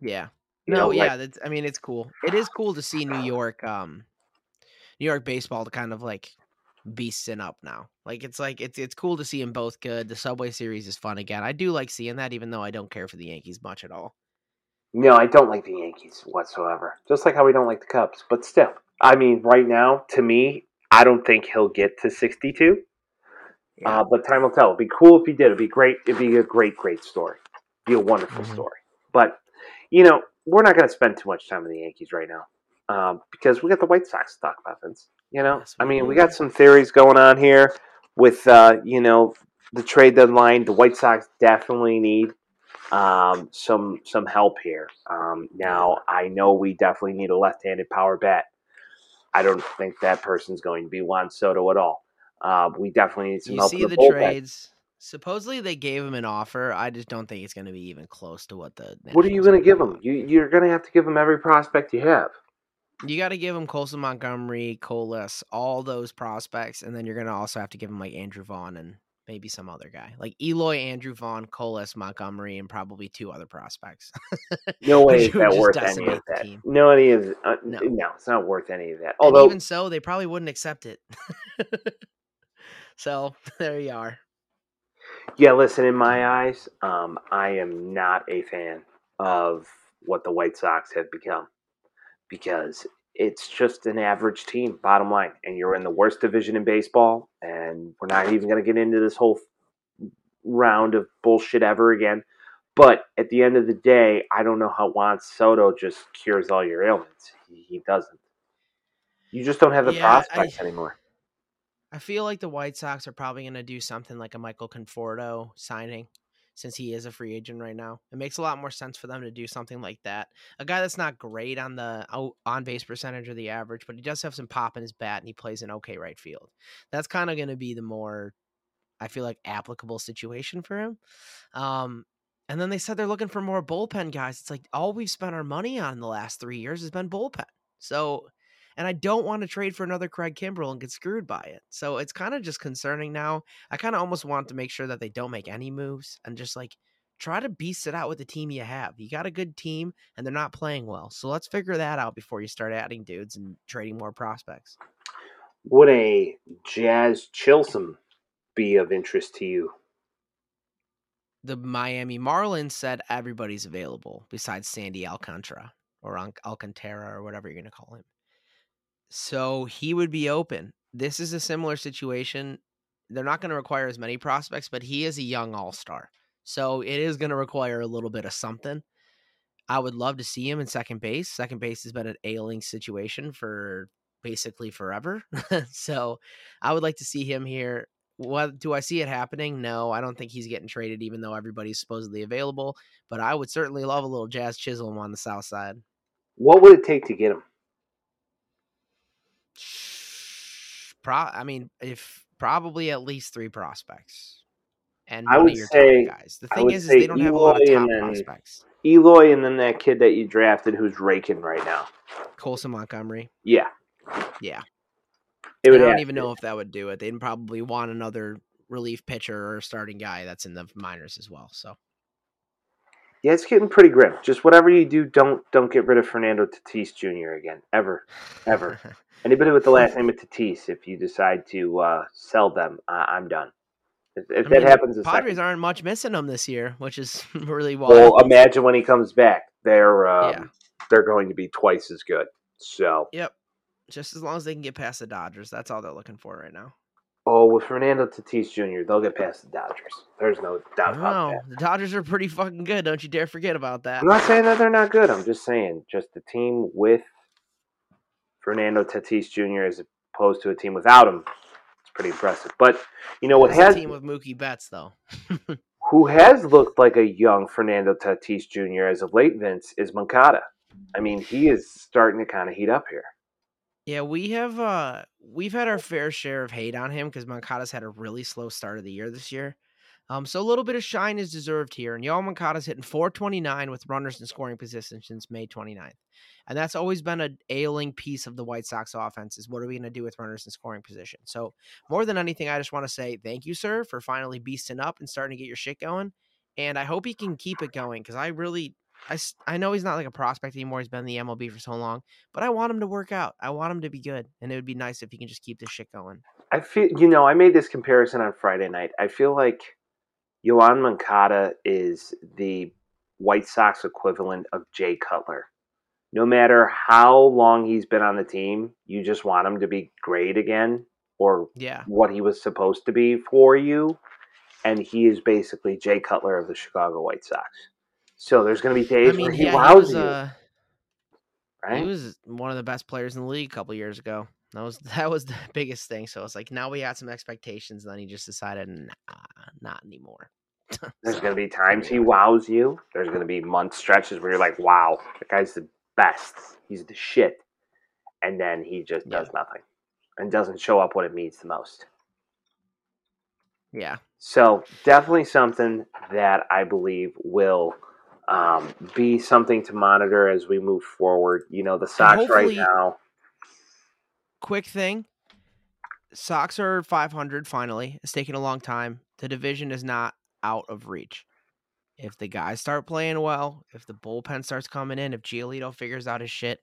[SPEAKER 2] Yeah.
[SPEAKER 1] You
[SPEAKER 2] no,
[SPEAKER 1] know, like-
[SPEAKER 2] yeah, that's, I mean, it's cool. It is cool to see New York, um, New York baseball to kind of like beasting up now. Like it's like it's it's cool to see them both good. The Subway Series is fun again. I do like seeing that, even though I don't care for the Yankees much at all.
[SPEAKER 1] No, I don't like the Yankees whatsoever. Just like how we don't like the Cubs. But still, I mean, right now, to me, I don't think he'll get to 62.
[SPEAKER 2] Yeah.
[SPEAKER 1] Uh, but time will tell. It'd be cool if he did. It'd be great. It'd be a great, great story. Be a wonderful
[SPEAKER 2] Mhm.
[SPEAKER 1] story. But you know, we're not going to spend too much time on the Yankees right now um, because we got the White Sox to talk about, Vince. You know,
[SPEAKER 2] Yes,
[SPEAKER 1] I mean, we got some theories going on here with uh, you know the trade deadline. The White Sox definitely need um, some some help here. Um, now, I know we definitely need a left-handed power bat. I don't think that person's going to be Juan Soto at all. Uh, we definitely need some
[SPEAKER 2] you
[SPEAKER 1] help
[SPEAKER 2] see
[SPEAKER 1] in
[SPEAKER 2] the
[SPEAKER 1] the,
[SPEAKER 2] trades. Supposedly they gave him an offer. I just don't think it's going to be even close to what the.
[SPEAKER 1] What are you going to give him? You, you're going to have to give him every prospect you have.
[SPEAKER 2] You got to give him Colson Montgomery, Colas, all those prospects, and then you're going to also have to give him like Andrew Vaughn and maybe some other guy like Eloy, Andrew Vaughn, Colas, Montgomery, and probably two other prospects.
[SPEAKER 1] No way is that worth any of that.
[SPEAKER 2] team.
[SPEAKER 1] No, any of uh,
[SPEAKER 2] No.
[SPEAKER 1] no. it's not worth any of that.
[SPEAKER 2] and
[SPEAKER 1] Although,
[SPEAKER 2] even so, they probably wouldn't accept it. so there you are.
[SPEAKER 1] Yeah, listen, in my eyes, um, I am not a fan of what the White Sox have become because it's just an average team, bottom line. And you're in the worst division in baseball, and we're not even going to get into this whole round of bullshit ever again. But at the end of the day, I don't know how Juan Soto just cures all your ailments. He, he doesn't. You just don't have the
[SPEAKER 2] Yeah, I-
[SPEAKER 1] prospects anymore.
[SPEAKER 2] I feel like the White Sox are probably going to do something like a Michael Conforto signing since he is a free agent right now. It makes a lot more sense for them to do something like that. A guy that's not great on the on base percentage or the average, but he does have some pop in his bat and he plays an okay right field. That's kind of going to be the more, I feel like, applicable situation for him. Um, and then they said they're looking for more bullpen guys. It's like all we've spent our money on in the last three years has been bullpen. So and I don't want to trade for another Craig Kimbrel and get screwed by it. So it's kind of just concerning now. I kind of almost want to make sure that they don't make any moves and just like try to beast it out with the team you have. You got a good team and they're not playing well. So let's figure that out before you start adding dudes and trading more prospects.
[SPEAKER 1] Would a Jazz Chisholm be of interest to you?
[SPEAKER 2] The Miami Marlins said everybody's available besides Sandy Alcantara or Alcantara or whatever you're going to call him. So he would be open. This is a similar situation. They're not going to require as many prospects, but he is a young all star. So it is going to require a little bit of something. I would love to see him in second base. Second base has been an ailing situation for basically forever. so I would like to see him here. What do I see it happening? No, I don't think he's getting traded, even though everybody's supposedly available. But I would certainly love a little Jazz Chisholm on the south side.
[SPEAKER 1] What would it take to get him?
[SPEAKER 2] Pro, I mean, if probably at least three prospects, and
[SPEAKER 1] I would say-
[SPEAKER 2] guys. The thing is, is they don't have a lot of top
[SPEAKER 1] then-
[SPEAKER 2] prospects.
[SPEAKER 1] Eloy and then that kid that you drafted who's raking right now.
[SPEAKER 2] Colson Montgomery.
[SPEAKER 1] Yeah.
[SPEAKER 2] Yeah.
[SPEAKER 1] It would
[SPEAKER 2] I don't even
[SPEAKER 1] to.
[SPEAKER 2] know if that would do it. They'd probably want another relief pitcher or starting guy that's in the minors as well. So
[SPEAKER 1] Yeah, it's getting pretty grim. Just whatever you do, don't don't get rid of Fernando Tatis Jr. again. Ever. Ever. Anybody with the last name of Tatis, if you decide to uh, sell them, uh, I'm done. If, if
[SPEAKER 2] I
[SPEAKER 1] that
[SPEAKER 2] mean,
[SPEAKER 1] happens, a
[SPEAKER 2] Padres
[SPEAKER 1] second.
[SPEAKER 2] aren't much missing him this year, which is really wild.
[SPEAKER 1] Well, imagine when he comes back, they're um,
[SPEAKER 2] Yeah.
[SPEAKER 1] they're going to be twice as good. So
[SPEAKER 2] Yep. Just as long as they can get past the Dodgers, that's all they're looking for right now.
[SPEAKER 1] Oh, with Fernando Tatis Jr., they'll get past the Dodgers. There's no doubt about
[SPEAKER 2] No,
[SPEAKER 1] that.
[SPEAKER 2] the Dodgers are pretty fucking good. Don't you dare forget about that.
[SPEAKER 1] I'm not saying that they're not good. I'm just saying just the team with Fernando Tatis Jr. as opposed to a team without him. It's pretty impressive. But you know what
[SPEAKER 2] That's a
[SPEAKER 1] has
[SPEAKER 2] team with Mookie Betts though.
[SPEAKER 1] who has looked like a young Fernando Tatis Jr. as of late, Vince, is Moncada. I mean, he is starting to kind of heat up here.
[SPEAKER 2] Yeah, we have uh we've had our fair share of hate on him because Moncada's had a really slow start of the year this year. Um, so a little bit of shine is deserved here. And Yoel Moncada's hitting 429 with runners in scoring position since May 29th. And that's always been a ailing piece of the White Sox offense is what are we going to do with runners in scoring position? So more than anything, I just want to say thank you, sir, for finally beasting up and starting to get your shit going. And I hope he can keep it going because I really, I, I know he's not like a prospect anymore. He's been in the MLB for so long, but I want him to work out. I want him to be good. And it would be nice if he can just keep this shit going.
[SPEAKER 1] I feel, you know, I made this comparison on Friday night. I feel like Yoán Moncada is the White Sox equivalent of Jay Cutler. No matter how long he's been on the team, you just want him to be great again or
[SPEAKER 2] Yeah.
[SPEAKER 1] what he was supposed to be for you. And he is basically Jay Cutler of the Chicago White Sox. So there's going to be days
[SPEAKER 2] I mean,
[SPEAKER 1] where he
[SPEAKER 2] yeah,
[SPEAKER 1] wows
[SPEAKER 2] he was,
[SPEAKER 1] you,
[SPEAKER 2] uh,
[SPEAKER 1] right?
[SPEAKER 2] he was one of the best players in the league a couple years ago. That was that was the biggest thing. So it's like now we had some expectations, and then he just decided, nah, not anymore.
[SPEAKER 1] There's going to be times he wows you. There's going to be month stretches where you're like, wow, that guy's the best. He's the shit. And then he just does nothing and doesn't show up when it means the most.
[SPEAKER 2] yeah,
[SPEAKER 1] So, definitely something that I believe will um, be something to monitor as we move forward. You know, the Sox right now.
[SPEAKER 2] Quick thing. Sox are 500 finally. It's taken a long time. The division is not out of reach. If the guys start playing well, if the bullpen starts coming in, if Giolito figures out his shit,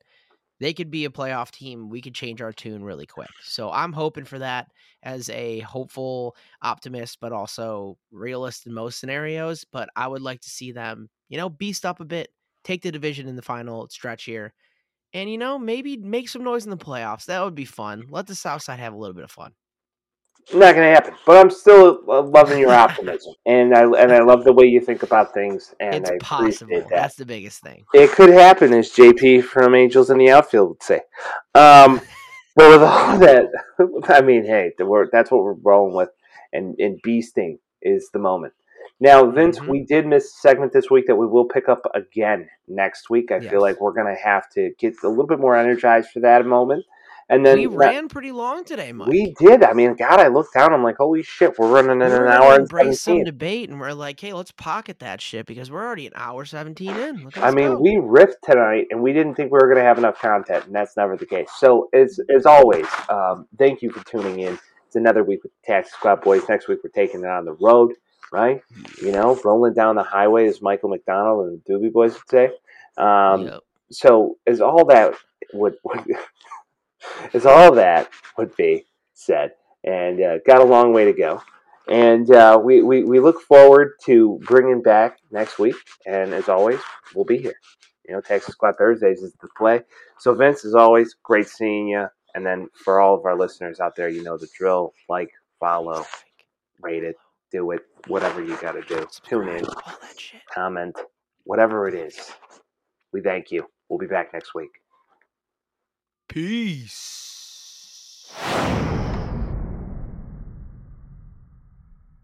[SPEAKER 2] they could be a playoff team. We could change our tune really quick. So I'm hoping for that as a hopeful optimist, but also realist in most scenarios. But I would like to see them, you know, beast up a bit, take the division in the final stretch here, and you know maybe make some noise in the playoffs. That would be fun. Let the South Side have a little bit of fun.
[SPEAKER 1] Not going to happen, but I'm still uh, loving your optimism, and I and I love the way you think about things, and
[SPEAKER 2] it's
[SPEAKER 1] I
[SPEAKER 2] possible.
[SPEAKER 1] that.
[SPEAKER 2] That's the biggest thing.
[SPEAKER 1] It could happen, as JP from Angels in the Outfield would say. Um, but with all that, I mean, hey, the word, that's what we're rolling with, and and beasting is the moment. Now, Vince,
[SPEAKER 2] Mhm.
[SPEAKER 1] we did miss a segment this week that we will pick up again next week. I
[SPEAKER 2] Yes.
[SPEAKER 1] feel like we're gonna have to get a little bit more energized for that moment, and then
[SPEAKER 2] we ran pretty long today, Mike.
[SPEAKER 1] we did. I mean, God, I looked down. I'm like, holy shit, we're running in an hour and
[SPEAKER 2] embrace some debate, and we're like, "Hey, let's pocket that shit because we're already an hour seventeen in." Look,
[SPEAKER 1] I mean,
[SPEAKER 2] go.
[SPEAKER 1] we riffed tonight, and we didn't think we were going to have enough content, and that's never the case. So, as as always, um, thank you for tuning in. It's another week with the Taxi Squad Boys. Next week, we're taking it on the road, right? You know, rolling down the highway, as Michael McDonald and the Doobie Boys would say. Um,
[SPEAKER 2] Yep.
[SPEAKER 1] So, as all that would, would as all that would be said, and uh, got a long way to go. And uh, we, we, we look forward to bringing back next week. And as always, we'll be here. You know, Taxi Squad Thursdays is the play. So, Vince, as always, great seeing you. And then for all of our listeners out there, you know the drill. Like, follow, rate it, do it, whatever you got to do. Tune in, comment, whatever it is. We thank you. We'll be back next week.
[SPEAKER 2] Peace.